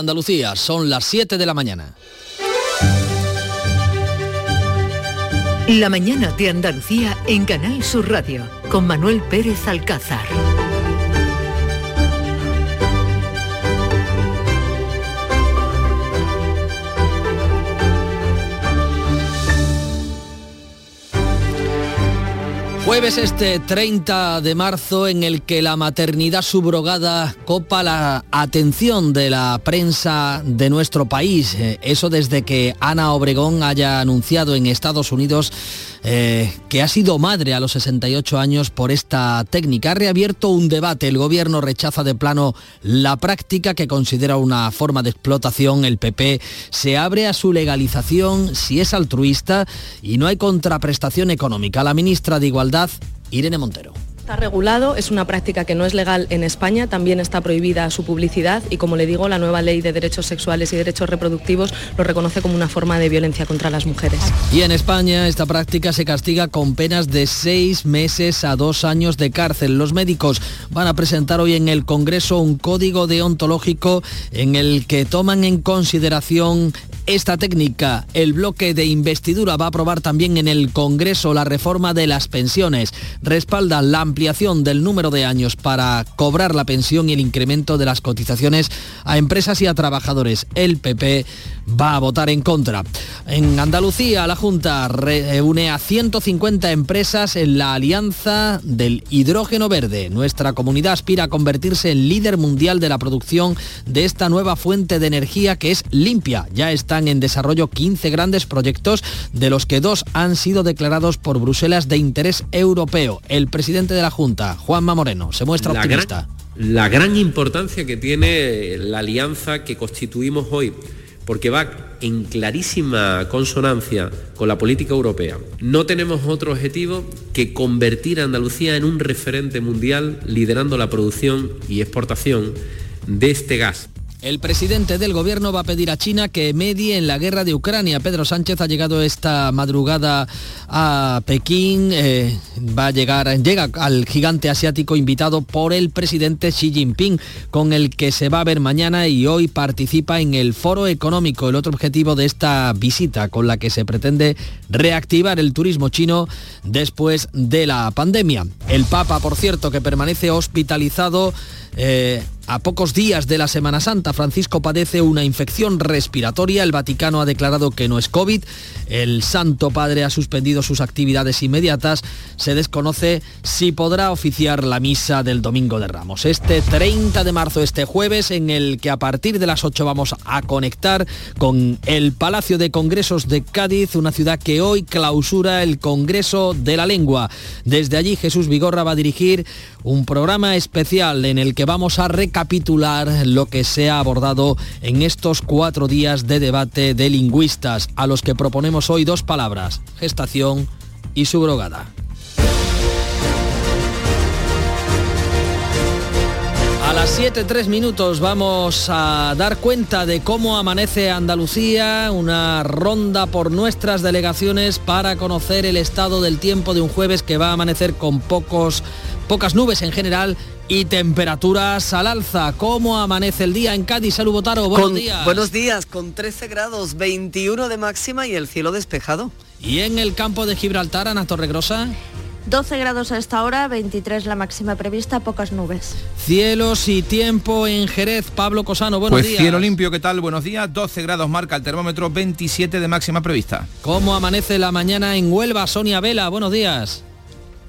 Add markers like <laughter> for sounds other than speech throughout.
Andalucía, son las 7 de la mañana. La mañana de Andalucía en Canal Sur Radio con Manuel Pérez Alcázar. Jueves este 30 de marzo en el que la maternidad subrogada copa la atención de la prensa de nuestro país. Eh, eso desde que Ana Obregón haya anunciado en Estados Unidos eh, que ha sido madre a los 68 años por esta técnica. Ha reabierto un debate. El gobierno rechaza de plano la práctica que considera una forma de explotación. El PP se abre a su legalización si es altruista y no hay contraprestación económica. La ministra de Igualdad, Irene Montero. Está regulado, es una práctica que no es legal en España, también está prohibida su publicidad y como le digo, la nueva ley de derechos sexuales y derechos reproductivos lo reconoce como una forma de violencia contra las mujeres. Y en España esta práctica se castiga con penas de seis meses a dos años de cárcel. Los médicos van a presentar hoy en el Congreso un código deontológico en el que toman en consideración esta técnica. El bloque de investidura va a aprobar también en el Congreso la reforma de las pensiones. Respalda la ampliación del número de años para cobrar la pensión y el incremento de las cotizaciones a empresas y a trabajadores. El PP va a votar en contra. En Andalucía, la Junta reúne a 150 empresas en la alianza del hidrógeno verde. Nuestra comunidad aspira a convertirse en líder mundial de la producción de esta nueva fuente de energía que es limpia. Ya están en desarrollo 15 grandes proyectos, de los que dos han sido declarados por Bruselas de interés europeo. El presidente de la Junta, Juanma Moreno, se muestra optimista. la gran importancia que tiene la alianza que constituimos hoy porque va en clarísima consonancia con la política europea. No tenemos otro objetivo que convertir a Andalucía en un referente mundial liderando la producción y exportación de este gas. El presidente del gobierno va a pedir a China que medie en la guerra de Ucrania. Pedro Sánchez ha llegado esta madrugada a Pekín, eh, va a llegar, llega al gigante asiático invitado por el presidente Xi Jinping, con el que se va a ver mañana y hoy participa en el foro económico. El otro objetivo de esta visita, con la que se pretende reactivar el turismo chino después de la pandemia. El Papa, por cierto, que permanece hospitalizado eh, a pocos días de la Semana Santa, Francisco padece una infección respiratoria. El Vaticano ha declarado que no es COVID. El Santo Padre ha suspendido sus actividades inmediatas. Se desconoce si podrá oficiar la misa del Domingo de Ramos. Este 30 de marzo, este jueves, en el que a partir de las 8 vamos a conectar con el Palacio de Congresos de Cádiz, una ciudad que hoy clausura el Congreso de la Lengua. Desde allí Jesús Vigorra va a dirigir un programa especial en el que vamos a recapitular lo que se ha abordado en estos cuatro días de debate de lingüistas, a los que proponemos hoy dos palabras, gestación y subrogada. A las 7, 3 minutos vamos a dar cuenta de cómo amanece Andalucía, una ronda por nuestras delegaciones para conocer el estado del tiempo de un jueves que va a amanecer con pocos, pocas nubes en general y temperaturas al alza. ¿Cómo amanece el día en Cádiz? Salud Botaro, buenos días. Buenos días, con 13 grados, 21 de máxima y el cielo despejado. ¿Y en el campo de Gibraltar, Ana Torregrosa? 12 grados a esta hora, 23 la máxima prevista, pocas nubes. Cielos y tiempo en Jerez. Pablo Cosano, buenos pues días. cielo limpio, ¿qué tal? Buenos días. 12 grados marca el termómetro, 27 de máxima prevista. ¿Cómo amanece la mañana en Huelva? Sonia Vela, buenos días.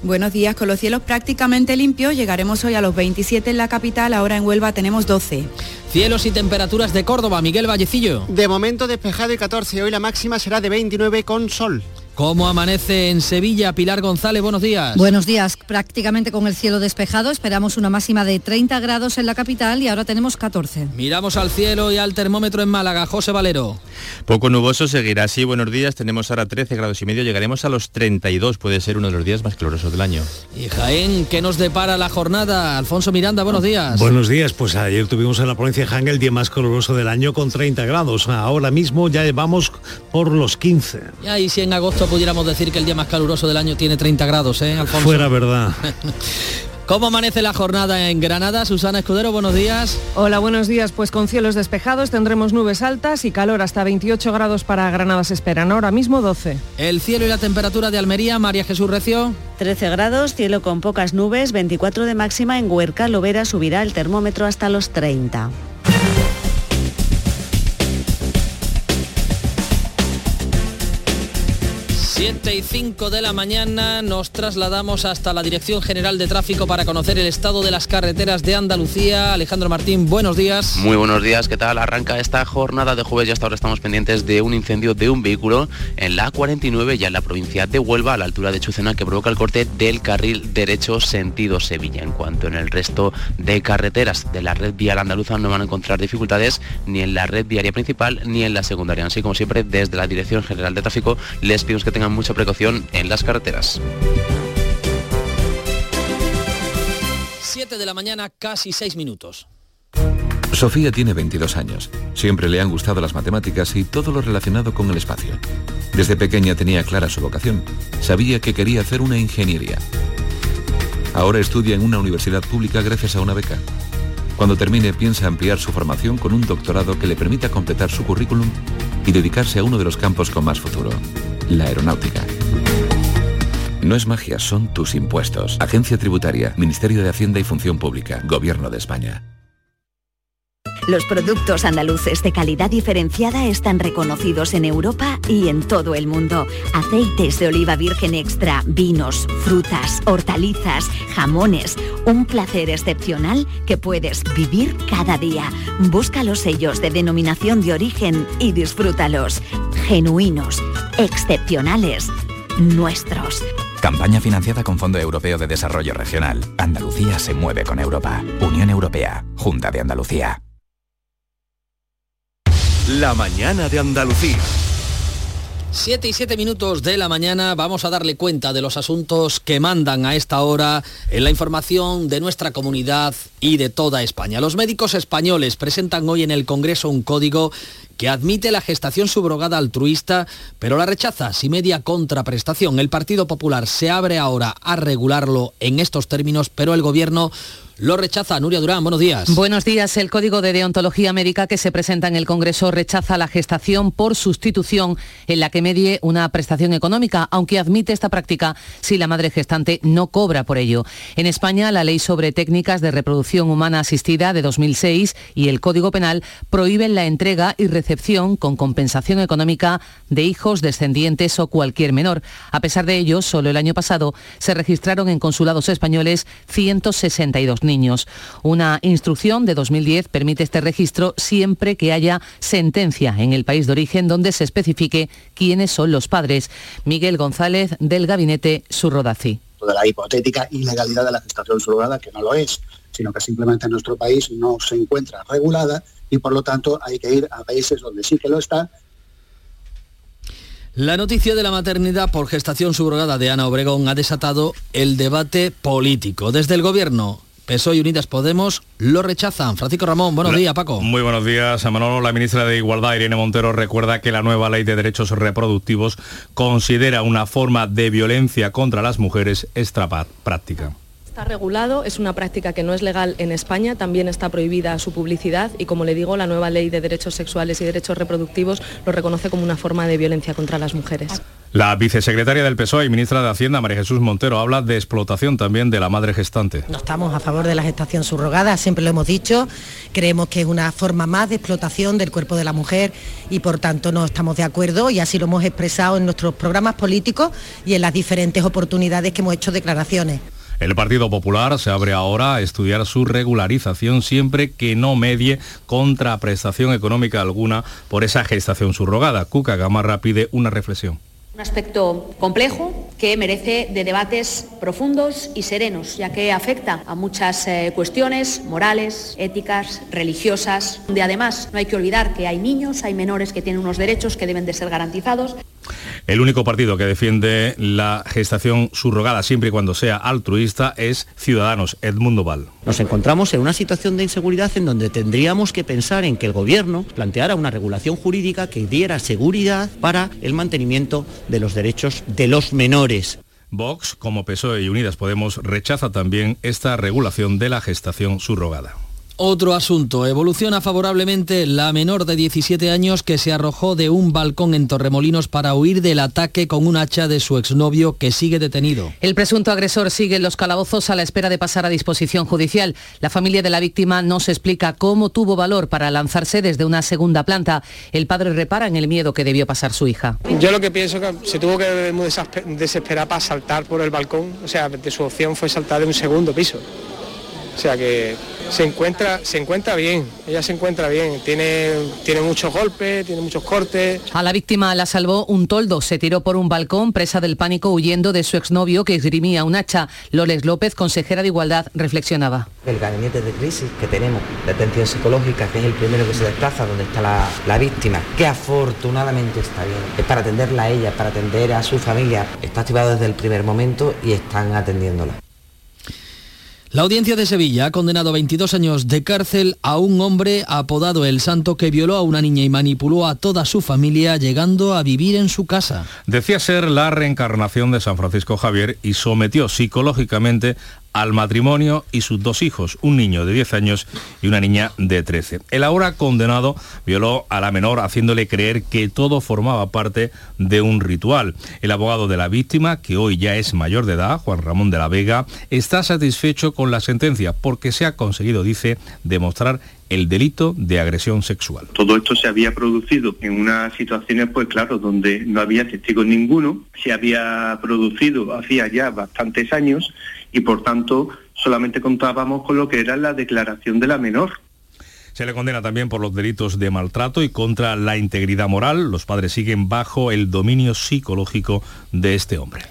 Buenos días, con los cielos prácticamente limpios llegaremos hoy a los 27 en la capital, ahora en Huelva tenemos 12. Cielos y temperaturas de Córdoba, Miguel Vallecillo. De momento despejado y 14, hoy la máxima será de 29 con sol. ¿Cómo amanece en Sevilla? Pilar González, buenos días. Buenos días, prácticamente con el cielo despejado. Esperamos una máxima de 30 grados en la capital y ahora tenemos 14. Miramos al cielo y al termómetro en Málaga. José Valero. Poco nuboso seguirá así. Buenos días. Tenemos ahora 13 grados y medio. Llegaremos a los 32. Puede ser uno de los días más calurosos del año. Y Jaén, ¿qué nos depara la jornada? Alfonso Miranda, buenos días. Buenos días. Pues ayer tuvimos en la provincia de Jaén el día más caluroso del año con 30 grados. Ahora mismo ya llevamos por los 15. Y ahí si en agosto pudiéramos decir que el día más caluroso del año tiene 30 grados, ¿eh, Alfonso? Fuera verdad. <laughs> ¿Cómo amanece la jornada en Granada? Susana Escudero, buenos días. Hola, buenos días. Pues con cielos despejados tendremos nubes altas y calor hasta 28 grados para Granada se esperan. Ahora mismo 12. El cielo y la temperatura de Almería, María Jesús Recio. 13 grados, cielo con pocas nubes, 24 de máxima en Huerca, Lovera subirá el termómetro hasta los 30. 7 y 5 de la mañana nos trasladamos hasta la Dirección General de Tráfico para conocer el estado de las carreteras de Andalucía. Alejandro Martín, buenos días. Muy buenos días, ¿qué tal? Arranca esta jornada de jueves y hasta ahora estamos pendientes de un incendio de un vehículo en la A49 ya en la provincia de Huelva, a la altura de Chucena, que provoca el corte del carril derecho sentido Sevilla. En cuanto en el resto de carreteras de la red vial andaluza no van a encontrar dificultades ni en la red viaria principal ni en la secundaria. Así como siempre, desde la Dirección General de Tráfico les pedimos que tengan mucha precaución en las carreteras. 7 de la mañana, casi 6 minutos. Sofía tiene 22 años. Siempre le han gustado las matemáticas y todo lo relacionado con el espacio. Desde pequeña tenía clara su vocación. Sabía que quería hacer una ingeniería. Ahora estudia en una universidad pública gracias a una beca. Cuando termine piensa ampliar su formación con un doctorado que le permita completar su currículum y dedicarse a uno de los campos con más futuro, la aeronáutica. No es magia, son tus impuestos. Agencia Tributaria, Ministerio de Hacienda y Función Pública, Gobierno de España. Los productos andaluces de calidad diferenciada están reconocidos en Europa y en todo el mundo. Aceites de oliva virgen extra, vinos, frutas, hortalizas, jamones. Un placer excepcional que puedes vivir cada día. Busca los sellos de denominación de origen y disfrútalos. Genuinos, excepcionales, nuestros. Campaña financiada con Fondo Europeo de Desarrollo Regional. Andalucía se mueve con Europa. Unión Europea. Junta de Andalucía. La mañana de Andalucía. 7 y 7 minutos de la mañana vamos a darle cuenta de los asuntos que mandan a esta hora en la información de nuestra comunidad y de toda España. Los médicos españoles presentan hoy en el Congreso un código que admite la gestación subrogada altruista, pero la rechaza si media contraprestación. El Partido Popular se abre ahora a regularlo en estos términos, pero el Gobierno lo rechaza. Nuria Durán, buenos días. Buenos días. El Código de Deontología Médica que se presenta en el Congreso rechaza la gestación por sustitución en la que medie una prestación económica, aunque admite esta práctica si la madre gestante no cobra por ello. En España, la Ley sobre Técnicas de Reproducción Humana Asistida de 2006 y el Código Penal prohíben la entrega y recepción con compensación económica de hijos, descendientes o cualquier menor. A pesar de ello, solo el año pasado se registraron en consulados españoles 162 niños. Una instrucción de 2010 permite este registro siempre que haya sentencia en el país de origen donde se especifique quiénes son los padres. Miguel González del gabinete Surrodaci. De la hipotética ilegalidad de la gestación subrogada, que no lo es, sino que simplemente en nuestro país no se encuentra regulada y por lo tanto hay que ir a países donde sí que lo está la noticia de la maternidad por gestación subrogada de Ana Obregón ha desatado el debate político. Desde el gobierno PSOE y Unidas Podemos lo rechazan. Francisco Ramón, buenos días, Paco. Muy buenos días, Manolo. La ministra de Igualdad, Irene Montero, recuerda que la nueva ley de derechos reproductivos considera una forma de violencia contra las mujeres extra práctica. Está regulado, es una práctica que no es legal en España, también está prohibida su publicidad y como le digo, la nueva ley de derechos sexuales y derechos reproductivos lo reconoce como una forma de violencia contra las mujeres. La vicesecretaria del PSOE y ministra de Hacienda, María Jesús Montero, habla de explotación también de la madre gestante. No estamos a favor de la gestación subrogada, siempre lo hemos dicho, creemos que es una forma más de explotación del cuerpo de la mujer y por tanto no estamos de acuerdo y así lo hemos expresado en nuestros programas políticos y en las diferentes oportunidades que hemos hecho declaraciones. El Partido Popular se abre ahora a estudiar su regularización siempre que no medie contra prestación económica alguna por esa gestación subrogada. Cuca Gamarra pide una reflexión. Un aspecto complejo que merece de debates profundos y serenos, ya que afecta a muchas eh, cuestiones morales, éticas, religiosas, donde además no hay que olvidar que hay niños, hay menores que tienen unos derechos que deben de ser garantizados. El único partido que defiende la gestación subrogada siempre y cuando sea altruista es Ciudadanos, Edmundo Val. Nos encontramos en una situación de inseguridad en donde tendríamos que pensar en que el gobierno planteara una regulación jurídica que diera seguridad para el mantenimiento de los derechos de los menores. Vox, como PSOE y Unidas Podemos, rechaza también esta regulación de la gestación subrogada. Otro asunto. Evoluciona favorablemente la menor de 17 años que se arrojó de un balcón en Torremolinos para huir del ataque con un hacha de su exnovio que sigue detenido. El presunto agresor sigue en los calabozos a la espera de pasar a disposición judicial. La familia de la víctima no se explica cómo tuvo valor para lanzarse desde una segunda planta. El padre repara en el miedo que debió pasar su hija. Yo lo que pienso que se tuvo que desesperar para saltar por el balcón. O sea, de su opción fue saltar de un segundo piso. O sea que se encuentra, se encuentra bien, ella se encuentra bien, tiene, tiene muchos golpes, tiene muchos cortes. A la víctima la salvó un toldo, se tiró por un balcón, presa del pánico, huyendo de su exnovio que esgrimía un hacha. Loles López, consejera de Igualdad, reflexionaba. El gabinete de crisis que tenemos, de atención psicológica, que es el primero que se desplaza, donde está la, la víctima, que afortunadamente está bien, es para atenderla a ella, para atender a su familia, está activado desde el primer momento y están atendiéndola. La audiencia de Sevilla ha condenado 22 años de cárcel a un hombre apodado El Santo que violó a una niña y manipuló a toda su familia llegando a vivir en su casa. Decía ser la reencarnación de San Francisco Javier y sometió psicológicamente al matrimonio y sus dos hijos, un niño de 10 años y una niña de 13. El ahora condenado violó a la menor haciéndole creer que todo formaba parte de un ritual. El abogado de la víctima, que hoy ya es mayor de edad, Juan Ramón de la Vega, está satisfecho con la sentencia porque se ha conseguido, dice, demostrar el delito de agresión sexual. Todo esto se había producido en unas situaciones, pues claro, donde no había testigos ninguno, se había producido hacía ya bastantes años y por tanto solamente contábamos con lo que era la declaración de la menor. Se le condena también por los delitos de maltrato y contra la integridad moral. Los padres siguen bajo el dominio psicológico de este hombre.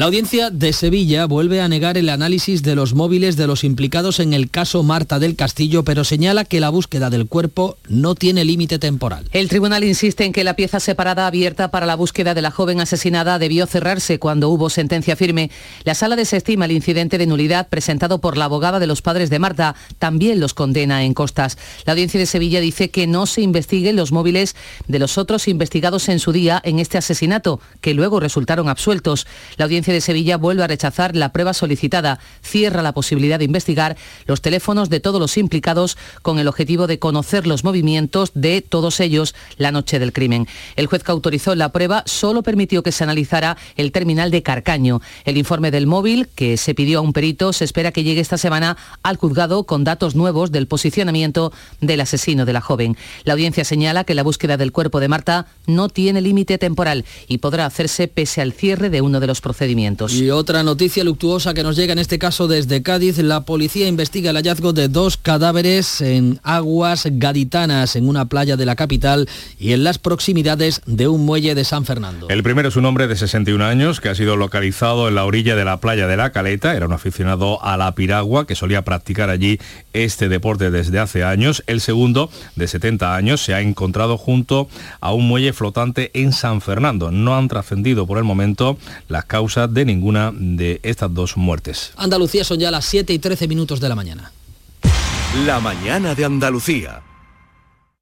La audiencia de Sevilla vuelve a negar el análisis de los móviles de los implicados en el caso Marta del Castillo, pero señala que la búsqueda del cuerpo no tiene límite temporal. El tribunal insiste en que la pieza separada abierta para la búsqueda de la joven asesinada debió cerrarse cuando hubo sentencia firme. La sala desestima el incidente de nulidad presentado por la abogada de los padres de Marta. También los condena en costas. La audiencia de Sevilla dice que no se investiguen los móviles de los otros investigados en su día en este asesinato, que luego resultaron absueltos. La audiencia de Sevilla vuelve a rechazar la prueba solicitada. Cierra la posibilidad de investigar los teléfonos de todos los implicados con el objetivo de conocer los movimientos de todos ellos la noche del crimen. El juez que autorizó la prueba solo permitió que se analizara el terminal de Carcaño. El informe del móvil, que se pidió a un perito, se espera que llegue esta semana al juzgado con datos nuevos del posicionamiento del asesino de la joven. La audiencia señala que la búsqueda del cuerpo de Marta no tiene límite temporal y podrá hacerse pese al cierre de uno de los procedimientos. Y otra noticia luctuosa que nos llega en este caso desde Cádiz, la policía investiga el hallazgo de dos cadáveres en aguas gaditanas en una playa de la capital y en las proximidades de un muelle de San Fernando. El primero es un hombre de 61 años que ha sido localizado en la orilla de la playa de la Caleta, era un aficionado a la piragua que solía practicar allí este deporte desde hace años. El segundo, de 70 años, se ha encontrado junto a un muelle flotante en San Fernando. No han trascendido por el momento las causas de ninguna de estas dos muertes. Andalucía son ya las 7 y 13 minutos de la mañana. La mañana de Andalucía.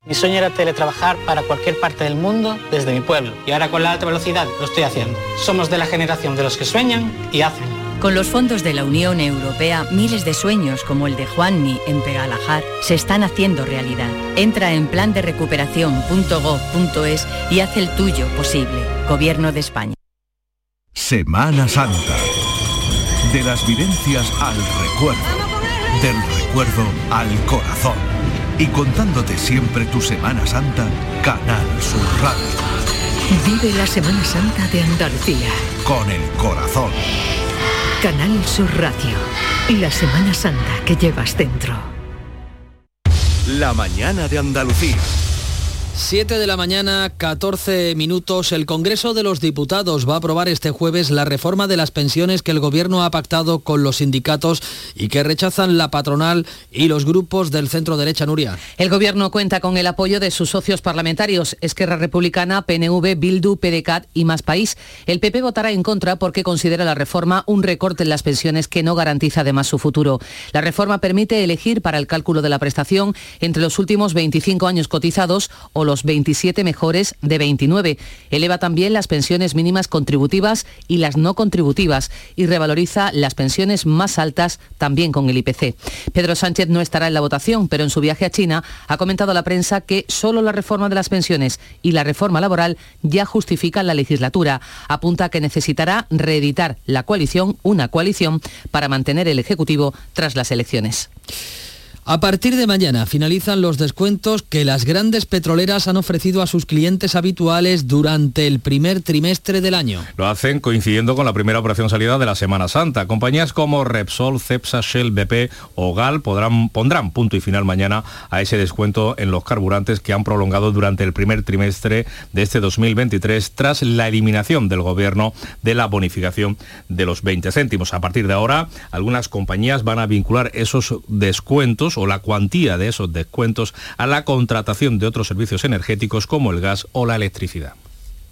Mi sueño era teletrabajar para cualquier parte del mundo desde mi pueblo y ahora con la alta velocidad lo estoy haciendo. Somos de la generación de los que sueñan y hacen. Con los fondos de la Unión Europea, miles de sueños como el de Juanmi en Pegalajar se están haciendo realidad. Entra en plan de recuperación.gov.es y haz el tuyo posible. Gobierno de España. Semana Santa. De las vivencias al recuerdo. Del recuerdo al corazón. Y contándote siempre tu Semana Santa, Canal Sur Radio. Vive la Semana Santa de Andalucía. Con el corazón. Canal Sur Radio. La Semana Santa que llevas dentro. La mañana de Andalucía. 7 de la mañana, 14 minutos. El Congreso de los Diputados va a aprobar este jueves la reforma de las pensiones que el Gobierno ha pactado con los sindicatos y que rechazan la patronal y los grupos del centro derecha Nuria. El Gobierno cuenta con el apoyo de sus socios parlamentarios, Esquerra Republicana, PNV, Bildu, PDCAT y Más País. El PP votará en contra porque considera la reforma un recorte en las pensiones que no garantiza además su futuro. La reforma permite elegir para el cálculo de la prestación entre los últimos 25 años cotizados o los 27 mejores de 29. Eleva también las pensiones mínimas contributivas y las no contributivas y revaloriza las pensiones más altas también con el IPC. Pedro Sánchez no estará en la votación, pero en su viaje a China ha comentado a la prensa que solo la reforma de las pensiones y la reforma laboral ya justifican la legislatura. Apunta que necesitará reeditar la coalición, una coalición, para mantener el Ejecutivo tras las elecciones. A partir de mañana finalizan los descuentos que las grandes petroleras han ofrecido a sus clientes habituales durante el primer trimestre del año. Lo hacen coincidiendo con la primera operación salida de la Semana Santa. Compañías como Repsol, Cepsa, Shell, BP o GAL podrán, pondrán punto y final mañana a ese descuento en los carburantes que han prolongado durante el primer trimestre de este 2023 tras la eliminación del gobierno de la bonificación de los 20 céntimos. A partir de ahora, algunas compañías van a vincular esos descuentos o la cuantía de esos descuentos a la contratación de otros servicios energéticos como el gas o la electricidad.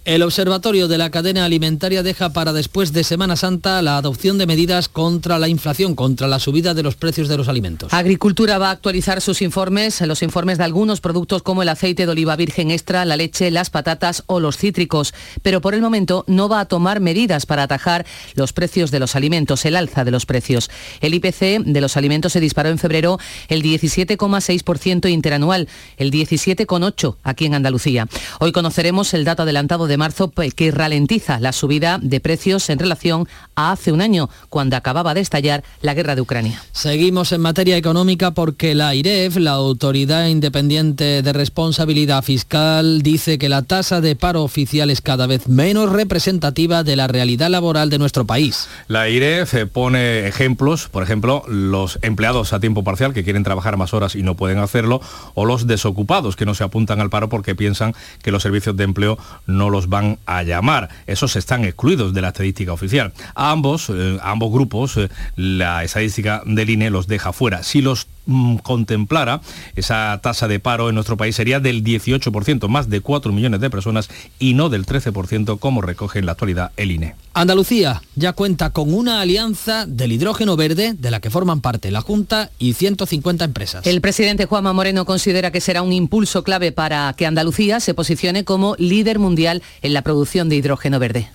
El Observatorio de la Cadena Alimentaria deja para después de Semana Santa la adopción de medidas contra la inflación, contra la subida de los precios de los alimentos. Agricultura va a actualizar sus informes, los informes de algunos productos como el aceite de oliva virgen extra, la leche, las patatas o los cítricos, pero por el momento no va a tomar medidas para atajar los precios de los alimentos, el alza de los precios. El IPC de los alimentos se disparó en febrero el 17,6% interanual, el 17,8% aquí en Andalucía. Hoy conoceremos el dato adelantado de marzo que ralentiza la subida de precios en relación a hace un año, cuando acababa de estallar la guerra de Ucrania. Seguimos en materia económica porque la IREF, la Autoridad Independiente de Responsabilidad Fiscal, dice que la tasa de paro oficial es cada vez menos representativa de la realidad laboral de nuestro país. La IREF pone ejemplos, por ejemplo, los empleados a tiempo parcial que quieren trabajar más horas y no pueden hacerlo, o los desocupados que no se apuntan al paro porque piensan que los servicios de empleo no los van a llamar. Esos están excluidos de la estadística oficial. A ambos, eh, ambos grupos, eh, la estadística del INE los deja fuera. Si los mm, contemplara, esa tasa de paro en nuestro país sería del 18%, más de 4 millones de personas y no del 13% como recoge en la actualidad el INE. Andalucía ya cuenta con una alianza del hidrógeno verde de la que forman parte la Junta y 150 empresas. El presidente Juanma Moreno considera que será un impulso clave para que Andalucía se posicione como líder mundial en la producción de hidrógeno verde.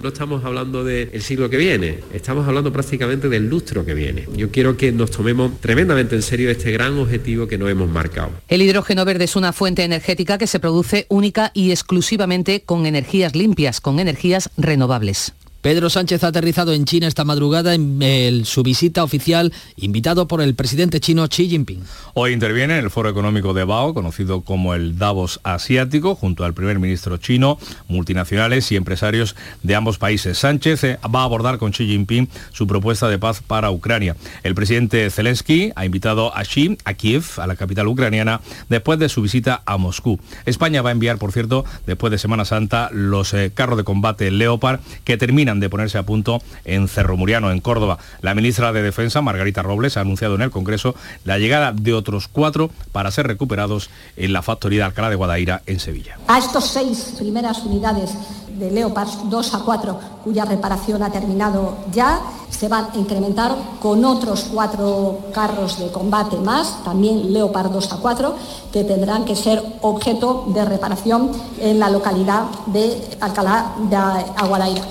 No estamos hablando del siglo que viene, estamos hablando prácticamente del lustro que viene. Yo quiero que nos tomemos tremendamente en serio este gran objetivo que nos hemos marcado. El hidrógeno verde es una fuente energética que se produce única y exclusivamente con energías limpias, con energías renovables. Pedro Sánchez ha aterrizado en China esta madrugada en su visita oficial invitado por el presidente chino Xi Jinping. Hoy interviene en el Foro Económico de Bao, conocido como el Davos Asiático, junto al primer ministro chino, multinacionales y empresarios de ambos países. Sánchez eh, va a abordar con Xi Jinping su propuesta de paz para Ucrania. El presidente Zelensky ha invitado a Xi a Kiev, a la capital ucraniana, después de su visita a Moscú. España va a enviar, por cierto, después de Semana Santa, los eh, carros de combate Leopard que terminan de ponerse a punto en Cerro Muriano, en Córdoba. La ministra de Defensa, Margarita Robles, ha anunciado en el Congreso la llegada de otros cuatro para ser recuperados en la factoría de Alcalá de Guadaira, en Sevilla. A estos seis primeras unidades de Leopard 2 a 4, cuya reparación ha terminado ya, se van a incrementar con otros cuatro carros de combate más, también Leopard 2 a 4, que tendrán que ser objeto de reparación en la localidad de Alcalá de Aguadaira.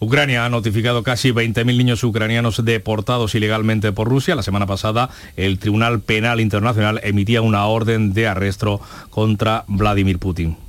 Ucrania ha notificado casi 20.000 niños ucranianos deportados ilegalmente por Rusia. La semana pasada el Tribunal Penal Internacional emitía una orden de arresto contra Vladimir Putin.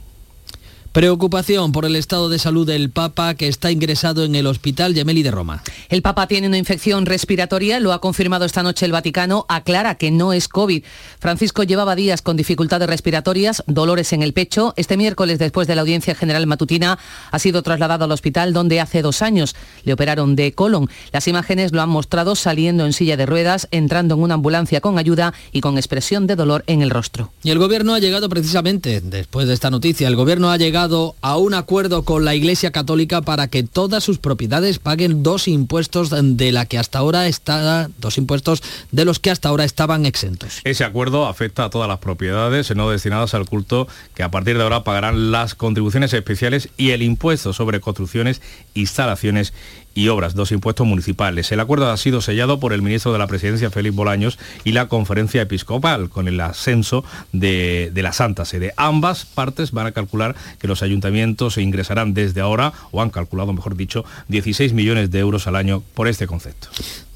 Preocupación por el estado de salud del Papa que está ingresado en el Hospital Gemelli de Roma. El Papa tiene una infección respiratoria, lo ha confirmado esta noche el Vaticano, aclara que no es COVID. Francisco llevaba días con dificultades respiratorias, dolores en el pecho. Este miércoles, después de la audiencia general matutina, ha sido trasladado al hospital donde hace dos años le operaron de colon. Las imágenes lo han mostrado saliendo en silla de ruedas, entrando en una ambulancia con ayuda y con expresión de dolor en el rostro. Y el gobierno ha llegado precisamente, después de esta noticia, el gobierno ha llegado a un acuerdo con la Iglesia Católica para que todas sus propiedades paguen dos impuestos de la que hasta ahora está, dos impuestos de los que hasta ahora estaban exentos. Ese acuerdo afecta a todas las propiedades no destinadas al culto que a partir de ahora pagarán las contribuciones especiales y el impuesto sobre construcciones, instalaciones y obras, dos impuestos municipales. El acuerdo ha sido sellado por el ministro de la Presidencia, Félix Bolaños, y la conferencia episcopal, con el ascenso de, de, la Santa Sede. Ambas partes van a calcular que los ayuntamientos ingresarán desde ahora, o han calculado, mejor dicho, 16 millones de euros al año por este concepto.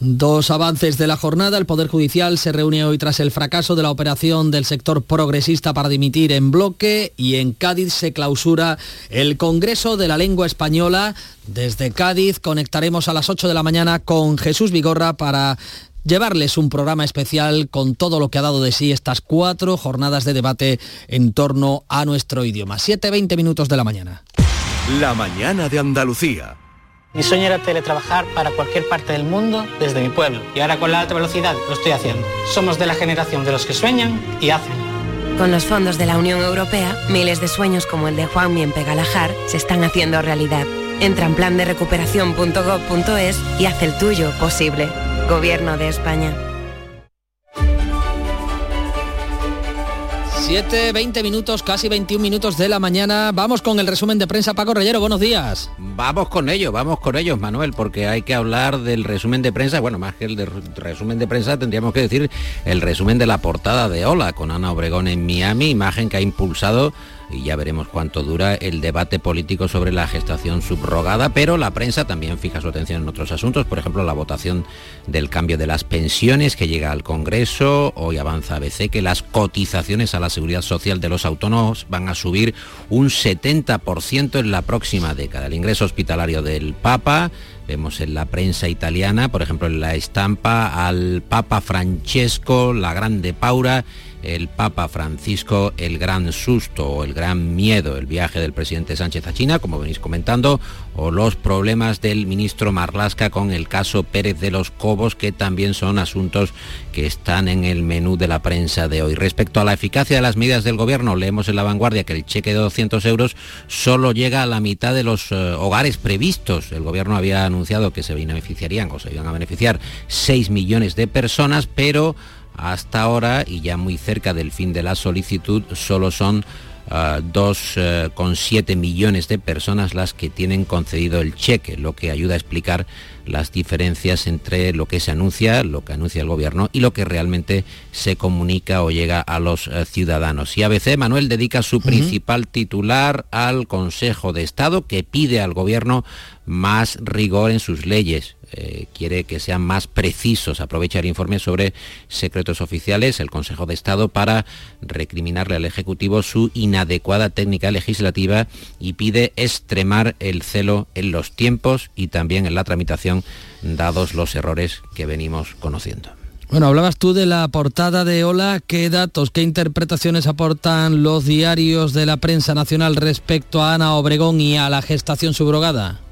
Dos avances de la jornada. El Poder Judicial se reúne hoy tras el fracaso de la operación del sector progresista para dimitir en bloque y en Cádiz se clausura el Congreso de la Lengua Española. Desde Cádiz conectaremos a las 8 de la mañana con Jesús Vigorra para llevarles un programa especial con todo lo que ha dado de sí estas cuatro jornadas de debate en torno a nuestro idioma. 7-20 minutos de la mañana. La mañana de Andalucía. Mi sueño era teletrabajar para cualquier parte del mundo desde mi pueblo y ahora con la alta velocidad lo estoy haciendo. Somos de la generación de los que sueñan y hacen. Con los fondos de la Unión Europea, miles de sueños como el de Juan Mien Pegalajar se están haciendo realidad. Entra en plan de recuperación.gov.es y haz el tuyo posible. Gobierno de España. 7, 20 minutos, casi 21 minutos de la mañana. Vamos con el resumen de prensa. Paco Reyero, buenos días. Vamos con ello, vamos con ellos, Manuel, porque hay que hablar del resumen de prensa. Bueno, más que el de resumen de prensa, tendríamos que decir el resumen de la portada de Hola con Ana Obregón en Miami, imagen que ha impulsado y ya veremos cuánto dura el debate político sobre la gestación subrogada, pero la prensa también fija su atención en otros asuntos, por ejemplo la votación del cambio de las pensiones que llega al Congreso, hoy avanza ABC que las cotizaciones a la seguridad social de los autónomos van a subir un 70% en la próxima década, el ingreso hospitalario del Papa, Vemos en la prensa italiana, por ejemplo, en la estampa al Papa Francesco, la Grande Paura, el Papa Francisco, el gran susto o el gran miedo, el viaje del presidente Sánchez a China, como venís comentando, o los problemas del ministro Marlasca con el caso Pérez de los Cobos, que también son asuntos que están en el menú de la prensa de hoy. Respecto a la eficacia de las medidas del gobierno, leemos en la vanguardia que el cheque de 200 euros solo llega a la mitad de los eh, hogares previstos. El gobierno había anunciado que se beneficiarían o se iban a beneficiar 6 millones de personas, pero hasta ahora, y ya muy cerca del fin de la solicitud, solo son 2,7 uh, millones de personas las que tienen concedido el cheque, lo que ayuda a explicar las diferencias entre lo que se anuncia, lo que anuncia el gobierno y lo que realmente se comunica o llega a los uh, ciudadanos. Y ABC, Manuel, dedica su -huh. principal titular al Consejo de Estado que pide al gobierno más rigor en sus leyes. Eh, quiere que sean más precisos. Aprovecha el informe sobre secretos oficiales, el Consejo de Estado, para recriminarle al Ejecutivo su inadecuada técnica legislativa y pide extremar el celo en los tiempos y también en la tramitación, dados los errores que venimos conociendo. Bueno, hablabas tú de la portada de Hola, ¿qué datos, qué interpretaciones aportan los diarios de la prensa nacional respecto a Ana Obregón y a la gestación subrogada?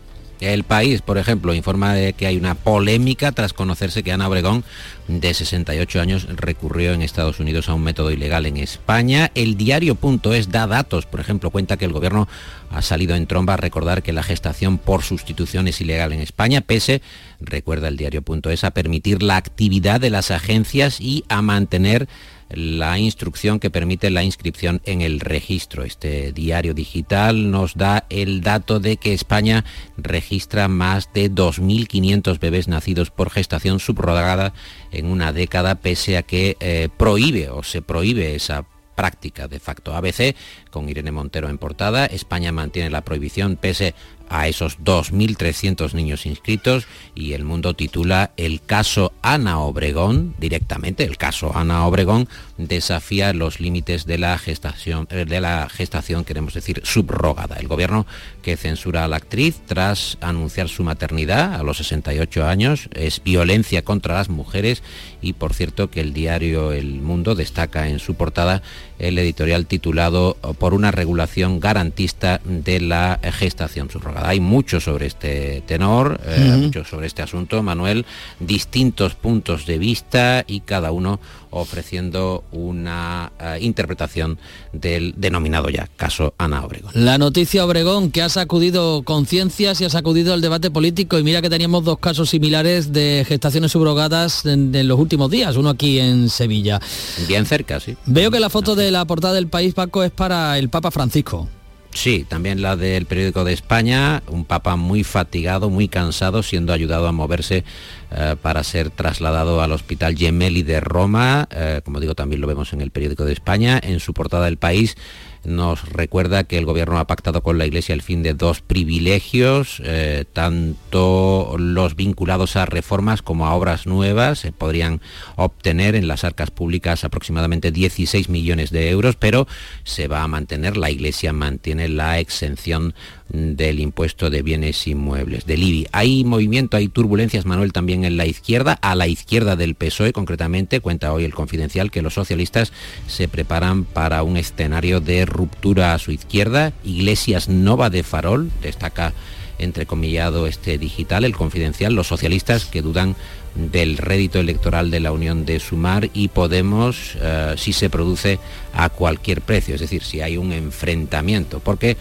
El país, por ejemplo, informa de que hay una polémica tras conocerse que Ana Obregón, de 68 años, recurrió en Estados Unidos a un método ilegal en España. El diario.es da datos, por ejemplo, cuenta que el gobierno ha salido en tromba a recordar que la gestación por sustitución es ilegal en España, pese, recuerda el diario.es, a permitir la actividad de las agencias y a mantener la instrucción que permite la inscripción en el registro. Este diario digital nos da el dato de que España registra más de 2.500 bebés nacidos por gestación subrogada en una década, pese a que eh, prohíbe o se prohíbe esa práctica de facto. ABC, con Irene Montero en portada, España mantiene la prohibición pese a esos 2.300 niños inscritos y el mundo titula El caso Ana Obregón, directamente el caso Ana Obregón desafía los límites de la gestación, eh, de la gestación, queremos decir, subrogada. El gobierno que censura a la actriz tras anunciar su maternidad a los 68 años es violencia contra las mujeres y por cierto que el diario El Mundo destaca en su portada el editorial titulado Por una regulación garantista de la gestación subrogada. Hay mucho sobre este tenor, eh, uh -huh. mucho sobre este asunto, Manuel, distintos puntos de vista y cada uno ofreciendo una eh, interpretación del denominado ya caso Ana Obregón. La noticia Obregón que ha sacudido conciencias y ha sacudido el debate político y mira que teníamos dos casos similares de gestaciones subrogadas en, en los últimos días, uno aquí en Sevilla. Bien cerca, sí. Veo que la foto de la portada del país, Paco, es para el Papa Francisco. Sí, también la del periódico de España, un papa muy fatigado, muy cansado, siendo ayudado a moverse eh, para ser trasladado al hospital Gemelli de Roma, eh, como digo, también lo vemos en el periódico de España, en su portada del país nos recuerda que el gobierno ha pactado con la Iglesia el fin de dos privilegios, eh, tanto los vinculados a reformas como a obras nuevas. Se podrían obtener en las arcas públicas aproximadamente 16 millones de euros, pero se va a mantener, la Iglesia mantiene la exención del impuesto de bienes inmuebles, del IBI. Hay movimiento, hay turbulencias, Manuel, también en la izquierda, a la izquierda del PSOE concretamente, cuenta hoy el confidencial que los socialistas se preparan para un escenario de ruptura a su izquierda. Iglesias Nova de Farol, destaca entrecomillado este digital, el confidencial, los socialistas que dudan del rédito electoral de la Unión de Sumar y Podemos eh, si se produce a cualquier precio, es decir, si hay un enfrentamiento, porque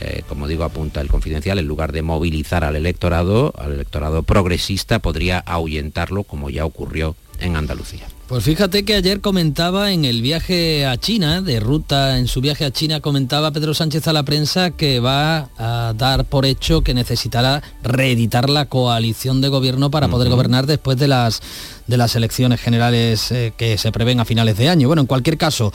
eh, como digo, apunta el confidencial, en lugar de movilizar al electorado, al electorado progresista, podría ahuyentarlo como ya ocurrió en Andalucía. Pues fíjate que ayer comentaba en el viaje a China, de ruta en su viaje a China, comentaba Pedro Sánchez a la prensa que va a dar por hecho que necesitará reeditar la coalición de gobierno para poder gobernar después de las de las elecciones generales eh, que se prevén a finales de año. Bueno, en cualquier caso,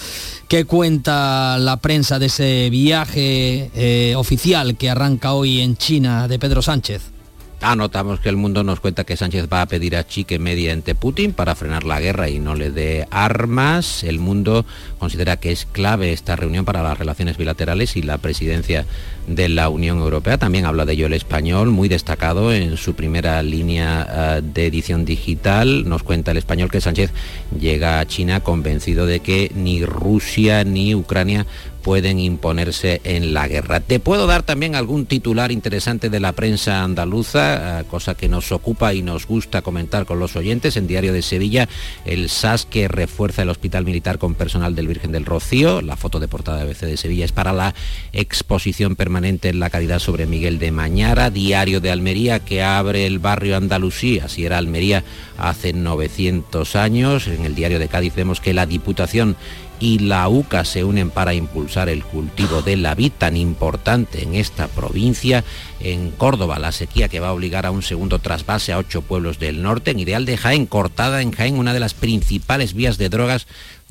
¿qué cuenta la prensa de ese viaje eh, oficial que arranca hoy en China de Pedro Sánchez? Anotamos que el mundo nos cuenta que Sánchez va a pedir a Chique media ante Putin para frenar la guerra y no le dé armas. El mundo considera que es clave esta reunión para las relaciones bilaterales y la presidencia de la Unión Europea. También habla de ello el español, muy destacado en su primera línea eh, de edición digital. Nos cuenta el español que Sánchez llega a China convencido de que ni Rusia ni Ucrania pueden imponerse en la guerra. Te puedo dar también algún titular interesante de la prensa andaluza, eh, cosa que nos ocupa y nos gusta comentar con los oyentes. En Diario de Sevilla, el SAS que refuerza el hospital militar con personal del Virgen del Rocío. La foto de portada de ABC de Sevilla es para la exposición permanente en la caridad sobre Miguel de Mañara. Diario de Almería que abre el barrio Andalusí, así era Almería hace 900 años. En el Diario de Cádiz vemos que la Diputación y la UCA se unen para impulsar el cultivo de la vid tan importante en esta provincia. En Córdoba, la sequía que va a obligar a un segundo trasvase a ocho pueblos del norte. En Ideal de Jaén, cortada en Jaén, una de las principales vías de drogas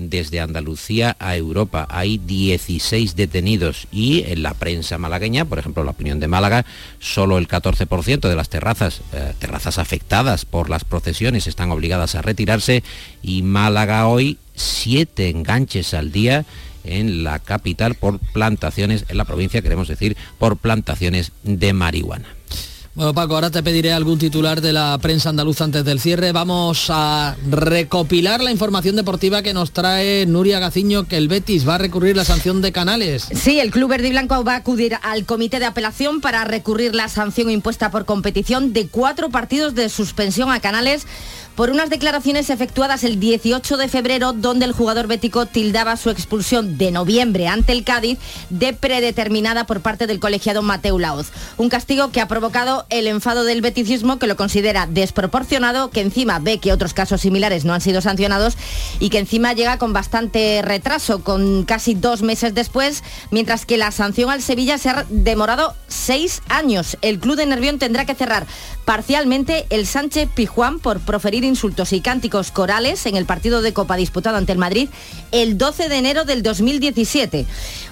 desde Andalucía a Europa. Hay 16 detenidos y en la prensa malagueña, por ejemplo, la opinión de Málaga, solo el 14% de las terrazas, eh, terrazas afectadas por las procesiones están obligadas a retirarse y Málaga hoy siete enganches al día en la capital por plantaciones, en la provincia queremos decir, por plantaciones de marihuana. Bueno, Paco, ahora te pediré algún titular de la prensa andaluza antes del cierre. Vamos a recopilar la información deportiva que nos trae Nuria Gaciño, que el Betis va a recurrir la sanción de Canales. Sí, el Club Verde y Blanco va a acudir al comité de apelación para recurrir la sanción impuesta por competición de cuatro partidos de suspensión a Canales por unas declaraciones efectuadas el 18 de febrero donde el jugador bético tildaba su expulsión de noviembre ante el Cádiz de predeterminada por parte del colegiado Mateu Laoz. Un castigo que ha provocado el enfado del beticismo que lo considera desproporcionado, que encima ve que otros casos similares no han sido sancionados y que encima llega con bastante retraso, con casi dos meses después, mientras que la sanción al Sevilla se ha demorado seis años. El club de Nervión tendrá que cerrar parcialmente el Sánchez Pijuán por proferir insultos y cánticos corales en el partido de Copa disputado ante el Madrid el 12 de enero del 2017.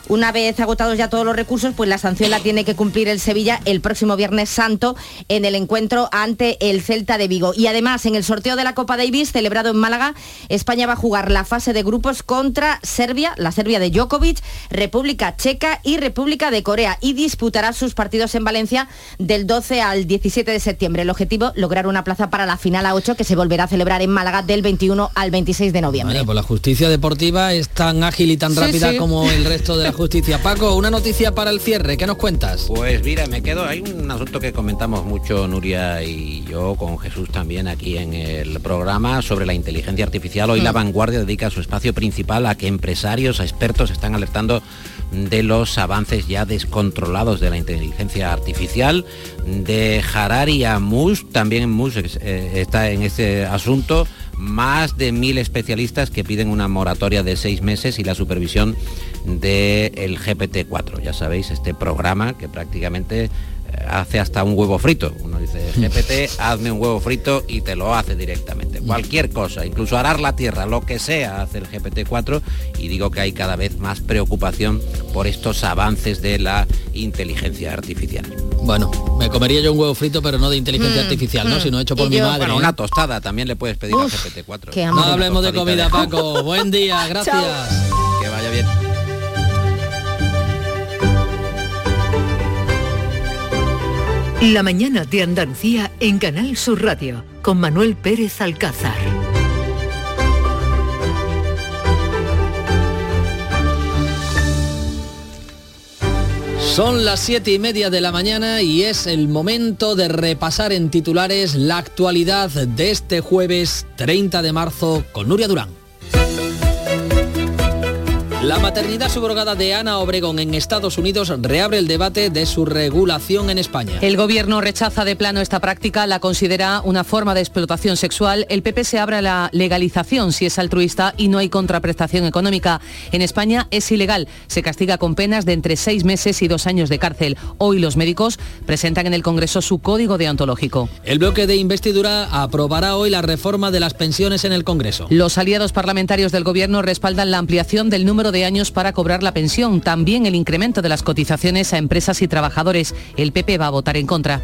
Una vez agotados ya todos los recursos, pues la sanción la tiene que cumplir el Sevilla el próximo Viernes Santo en el encuentro ante el Celta de Vigo. Y además, en el sorteo de la Copa Davis celebrado en Málaga, España va a jugar la fase de grupos contra Serbia, la Serbia de Djokovic, República Checa y República de Corea y disputará sus partidos en Valencia del 12 al 17 de septiembre. El objetivo, lograr una plaza para la final a 8 que se volverá a celebrar en Málaga del 21 al 26 de noviembre. Vale, pues la justicia deportiva es tan ágil y tan Sí, rápida sí. como el <laughs> resto de la justicia. Paco, una noticia para el cierre, ¿qué nos cuentas? Pues mira, me quedo, hay un asunto que comentamos mucho Nuria y yo con Jesús también aquí en el programa sobre la inteligencia artificial. Hoy Mm. La Vanguardia dedica su espacio principal a que empresarios, a expertos están alertando de los avances ya descontrolados de la inteligencia artificial. De Harari a Mus, también Mus eh, está en este asunto. Más de mil especialistas que piden una moratoria de seis meses y la supervisión del GPT-4. Ya sabéis, este programa que prácticamente hace hasta un huevo frito. Uno dice, GPT, hazme un huevo frito y te lo hace directamente. Cualquier cosa, incluso arar la tierra, lo que sea, hace el GPT-4 y digo que hay cada vez más preocupación por estos avances de la inteligencia artificial. Bueno, me comería yo un huevo frito, pero no de inteligencia Mm, artificial, ¿no? mm. Sino hecho por mi yo- madre. Bueno, ¿eh? una tostada también le puedes pedir Uf, al GPT-4. qué hambre. No hablemos de comida, Paco. Buen día, <laughs> gracias. Que vaya bien. La mañana de Andalucía en Canal Sur Radio con Manuel Pérez Alcázar. Son las siete y media de la mañana y es el momento de repasar en titulares la actualidad de este jueves 30 de marzo con Nuria Durán. La maternidad subrogada de Ana Obregón en Estados Unidos reabre el debate de su regulación en España. El gobierno rechaza de plano esta práctica, la considera una forma de explotación sexual. El PP se abre a la legalización si es altruista y no hay contraprestación económica. En España es ilegal, se castiga con penas de entre seis meses y dos años de cárcel. Hoy los médicos presentan en el Congreso su código deontológico. El bloque de investidura aprobará hoy la reforma de las pensiones en el Congreso. Los aliados parlamentarios del Gobierno respaldan la ampliación del número de años para cobrar la pensión, también el incremento de las cotizaciones a empresas y trabajadores. El PP va a votar en contra.